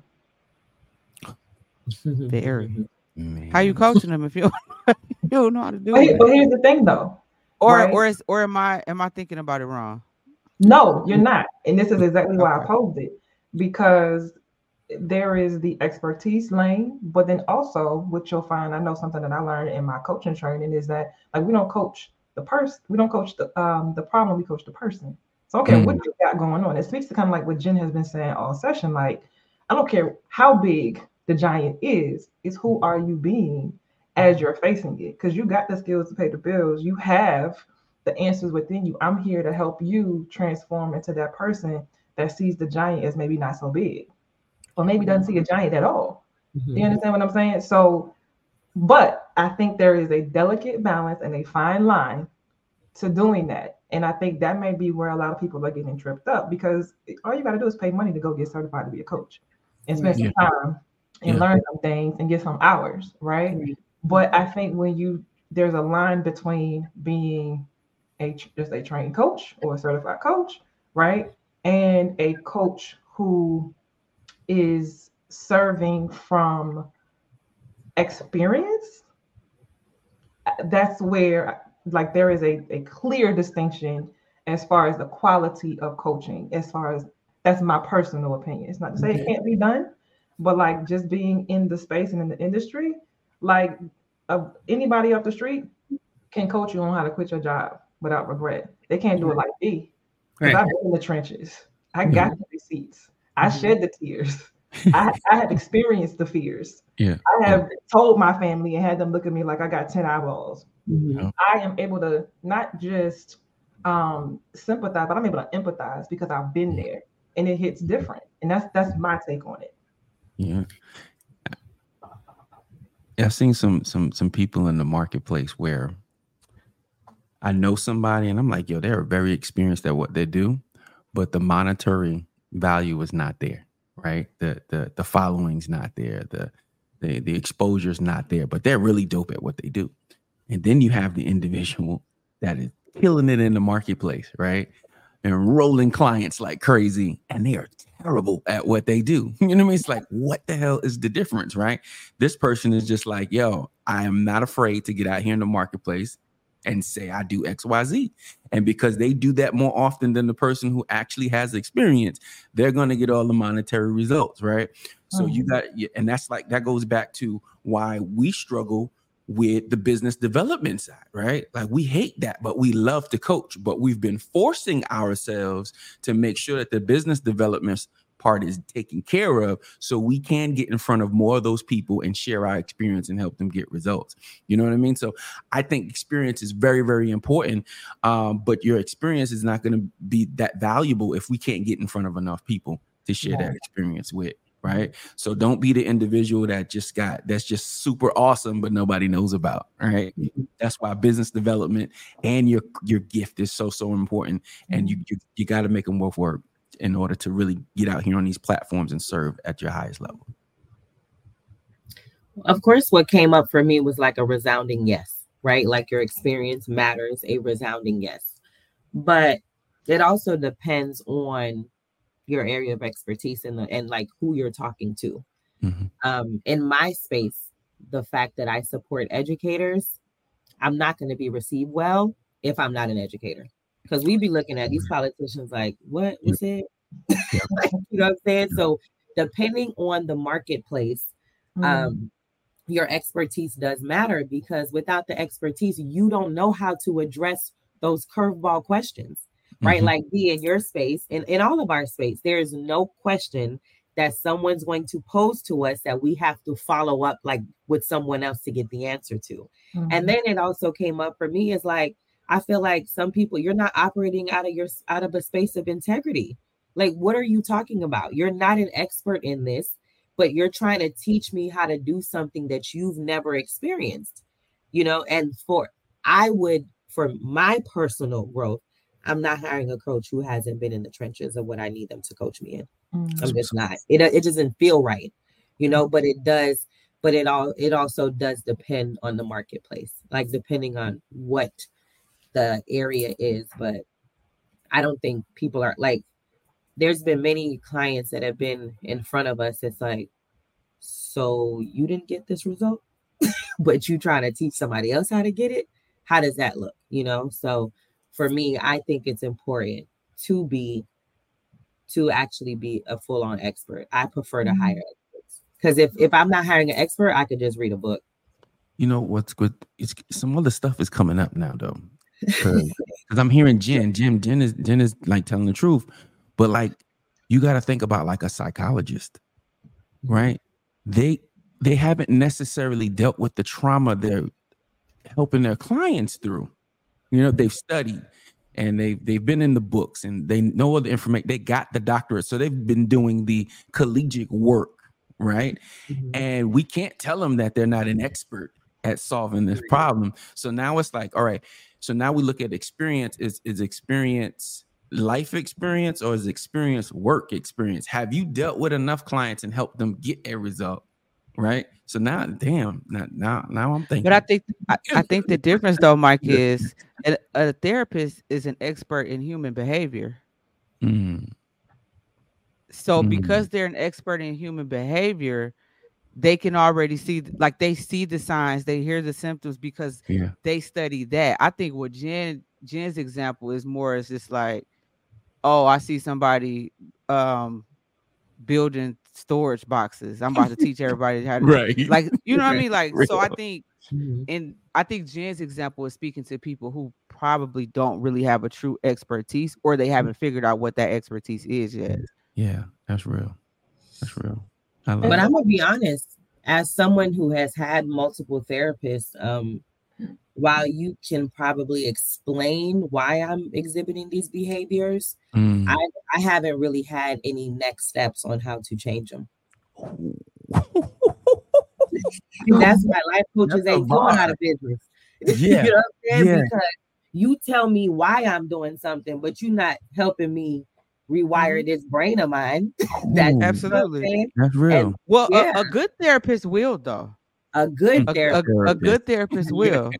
Speaker 2: Very. Man. How you coaching them if you don't, you don't know how to do
Speaker 4: but,
Speaker 2: it?
Speaker 4: But here's the thing, though.
Speaker 2: Or right? or is or am I am I thinking about it wrong?
Speaker 4: No, you're not. And this is exactly why I posed it. because there is the expertise lane, but then also what you'll find, I know something that I learned in my coaching training is that like we don't coach the person, we don't coach the um the problem, we coach the person. So okay, mm. what you got going on? It speaks to kind of like what Jen has been saying all session. Like, I don't care how big the giant is, it's who are you being as you're facing it? Because you got the skills to pay the bills, you have the answers within you. I'm here to help you transform into that person that sees the giant as maybe not so big or maybe doesn't see a giant at all. Mm-hmm. You understand what I'm saying? So, but I think there is a delicate balance and a fine line to doing that. And I think that may be where a lot of people are getting tripped up because all you got to do is pay money to go get certified to be a coach and spend yeah. some time and yeah. learn some things and get some hours, right? Mm-hmm. But I think when you there's a line between being a just a trained coach or a certified coach, right? And a coach who is serving from experience, that's where like there is a, a clear distinction as far as the quality of coaching, as far as that's my personal opinion. It's not to say it can't be done, but like just being in the space and in the industry, like uh, anybody off the street can coach you on how to quit your job without regret. They can't do it like me. Because right. I've been in the trenches. I got the receipts. I mm-hmm. shed the tears. I, I, have experienced the fears.
Speaker 3: Yeah.
Speaker 4: I have yeah. told my family and had them look at me like I got 10 eyeballs. Mm-hmm. I am able to not just um, sympathize, but I'm able to empathize because I've been there and it hits different. And that's that's my take on it.
Speaker 3: Yeah. I've seen some some some people in the marketplace where I know somebody and I'm like, yo, they're very experienced at what they do, but the monetary value is not there, right? The the the following's not there, the the the exposure's not there, but they're really dope at what they do. And then you have the individual that is killing it in the marketplace, right? And rolling clients like crazy, and they are terrible at what they do. You know what I mean? It's like, what the hell is the difference, right? This person is just like, yo, I am not afraid to get out here in the marketplace and say I do XYZ. And because they do that more often than the person who actually has experience, they're going to get all the monetary results, right? So you mm-hmm. got and that's like that goes back to why we struggle with the business development side, right? Like we hate that, but we love to coach, but we've been forcing ourselves to make sure that the business development part is taken care of so we can get in front of more of those people and share our experience and help them get results. You know what i mean? So i think experience is very very important um, but your experience is not going to be that valuable if we can't get in front of enough people to share yeah. that experience with right? So don't be the individual that just got that's just super awesome but nobody knows about right? Mm-hmm. that's why business development and your your gift is so so important and you you, you got to make them both work in order to really get out here on these platforms and serve at your highest level?
Speaker 1: Of course, what came up for me was like a resounding yes, right? Like your experience matters, a resounding yes. But it also depends on your area of expertise and, the, and like who you're talking to. Mm-hmm. Um, in my space, the fact that I support educators, I'm not going to be received well if I'm not an educator because we be looking at these politicians like, what was it? like, you know what I'm saying? So depending on the marketplace, mm. um, your expertise does matter because without the expertise, you don't know how to address those curveball questions, right? Mm-hmm. Like be in your space and in all of our space, there is no question that someone's going to pose to us that we have to follow up like with someone else to get the answer to. Mm-hmm. And then it also came up for me is like I feel like some people you're not operating out of your out of a space of integrity. Like what are you talking about? You're not an expert in this, but you're trying to teach me how to do something that you've never experienced. You know, and for I would for my personal growth, I'm not hiring a coach who hasn't been in the trenches of what I need them to coach me in. Mm-hmm. I'm just not. It it doesn't feel right, you know, but it does but it all it also does depend on the marketplace like depending on what the area is, but I don't think people are like there's been many clients that have been in front of us. It's like, so you didn't get this result, but you trying to teach somebody else how to get it. How does that look? You know, so for me, I think it's important to be to actually be a full-on expert. I prefer to
Speaker 4: Mhm.
Speaker 1: hire experts because if if I'm not hiring an expert, I could just read a book.
Speaker 3: You know what's good? It's some other stuff is coming up now though. Because I'm hearing Jen. Jim, Jen is Jen is like telling the truth. But like you got to think about like a psychologist, right? They they haven't necessarily dealt with the trauma they're helping their clients through. You know, they've studied and they they've been in the books and they know all the information. They got the doctorate, so they've been doing the collegiate work, right?
Speaker 1: Mhm.
Speaker 3: And we can't tell them that they're not an expert at solving this problem. So now it's like, all right. So now we look at experience. Is is experience life experience or is experience work experience? Have you dealt with enough clients and helped them get a result? Right. So now, damn, now now, now I'm thinking.
Speaker 2: But I think I, I think the difference though, Mike, is a, a therapist is an expert in human behavior.
Speaker 3: Mm,
Speaker 2: So
Speaker 3: Mm.
Speaker 2: because they're an expert in human behavior, they can already see like they see the signs, they hear the symptoms because
Speaker 3: yeah.
Speaker 2: they study that. I think what Jen Jen's example is more is just like, oh, I see somebody um building storage boxes. I'm about to teach everybody how to
Speaker 3: Right.
Speaker 2: like you know what I mean? Like so I think
Speaker 1: Mhm.
Speaker 2: and I think Jen's example is speaking to people who probably don't really have a true expertise or they haven't figured out what that expertise is yet.
Speaker 3: Yeah, that's real. That's real.
Speaker 1: But
Speaker 3: it.
Speaker 1: I'm gonna be honest, as someone who has had multiple therapists, um, while you can probably explain why I'm exhibiting these behaviors,
Speaker 3: Mm.
Speaker 1: I I haven't really had any next steps on how to change them. That's why life coaches
Speaker 3: That's
Speaker 1: ain't going out of business.
Speaker 3: Yeah,
Speaker 1: you know what I'm saying?
Speaker 3: yeah.
Speaker 1: Because you tell me why I'm doing something, but you're not helping me rewire this brain of mine. that
Speaker 3: Ooh,
Speaker 1: you know what I'm
Speaker 2: Absolutely.
Speaker 1: saying?
Speaker 3: That's real.
Speaker 2: Well, a-
Speaker 1: Yeah.
Speaker 2: a, good therapist will though.
Speaker 1: A good
Speaker 2: A, a,
Speaker 1: therapist.
Speaker 2: a good therapist will.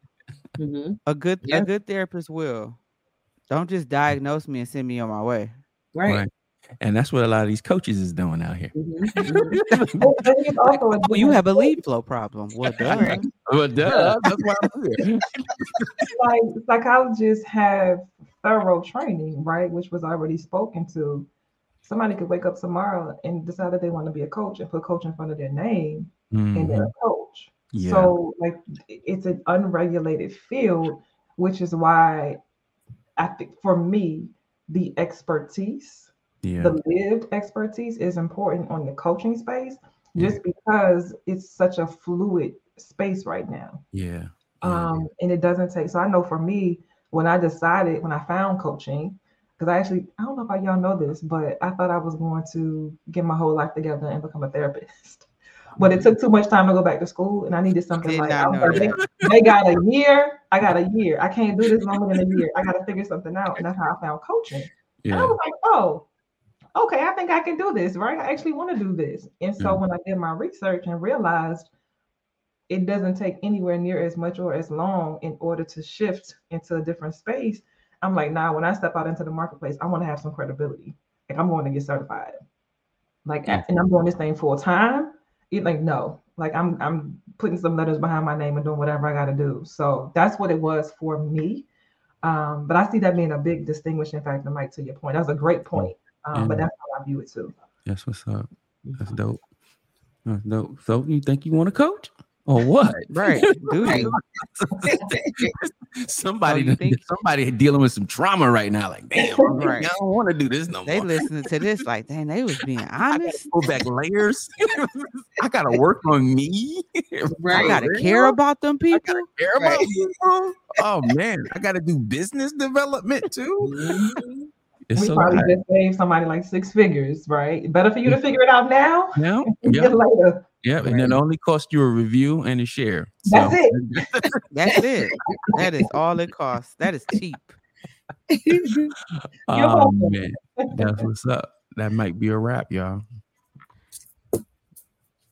Speaker 1: Mhm.
Speaker 2: A good
Speaker 1: Yeah.
Speaker 2: a good therapist will. Don't just diagnose me and send me on my way.
Speaker 1: Right.
Speaker 3: Right. And that's what a lot of these coaches is doing out here.
Speaker 1: Mhm, mhm.
Speaker 4: And- and it's also a
Speaker 2: Well, you have a lead flow problem. Well, duh.
Speaker 1: Right.
Speaker 3: Well, duh, that's why I'm here.
Speaker 4: like psychologists have thorough training, right? Which was already spoken to. Somebody could wake up tomorrow and decide that they want to be a coach and put coach in front of their name and they're a coach.
Speaker 3: Yeah.
Speaker 4: So like it's an unregulated field, which is why I think for me, the expertise,
Speaker 3: yeah.
Speaker 4: the lived expertise is important on the coaching space, just because it's such a fluid space right now.
Speaker 3: Yeah.
Speaker 4: Um, and it doesn't take. So I know for me, when I decided, when I found coaching, because I actually, I don't know if y'all know this, but I thought I was going to get my whole life together and become a therapist. But it took too much time to go back to school, and I needed something like,
Speaker 2: not
Speaker 4: I like, they, they got a year. I got a year. I can't do this longer than a year. I got to figure something out, and that's how I found coaching. And I was like, oh, okay, I think I can do this, right? I actually want to do this. And so when I did my research and realized it doesn't take anywhere near as much or as long in order to shift into a different space, I'm like, nah, when I step out into the marketplace, I want to have some credibility. Like I'm going to get certified. Like
Speaker 3: Yeah.
Speaker 4: and I'm doing this thing full time. It like no, like I'm I'm putting some letters behind my name and doing whatever I gotta do. So that's what it was for me. Um, but I see that being a big distinguishing factor, Mike, to your point. That was a great point. Um, but that's how I view it too.
Speaker 3: That's what's up. That's dope. That's dope. So you think you want to coach or what?
Speaker 2: Right. Do
Speaker 3: somebody,
Speaker 2: Oh, think-
Speaker 3: somebody dealing with some trauma right now. Like, damn,
Speaker 2: Right.
Speaker 3: I don't want to do this no
Speaker 2: They
Speaker 3: more.
Speaker 2: They listening to this like, dang, they was being honest.
Speaker 3: pull back layers. I gotta work on me.
Speaker 1: Right.
Speaker 2: I gotta care about them people.
Speaker 3: care about
Speaker 1: Right.
Speaker 3: people. Oh man, I gotta do business development too.
Speaker 1: Mhm.
Speaker 3: It's
Speaker 4: we
Speaker 3: so
Speaker 4: probably
Speaker 3: hard.
Speaker 4: just saved somebody like six figures, right? Better for you to figure it out now
Speaker 3: Yeah,
Speaker 4: than
Speaker 3: yeah,
Speaker 4: later.
Speaker 3: Yeah, and it only costs you a review and a share.
Speaker 4: That's it.
Speaker 2: That's it. That is all it costs. That is cheap.
Speaker 3: Oh man, that's what's up. That might be a wrap, y'all.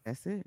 Speaker 2: That's it.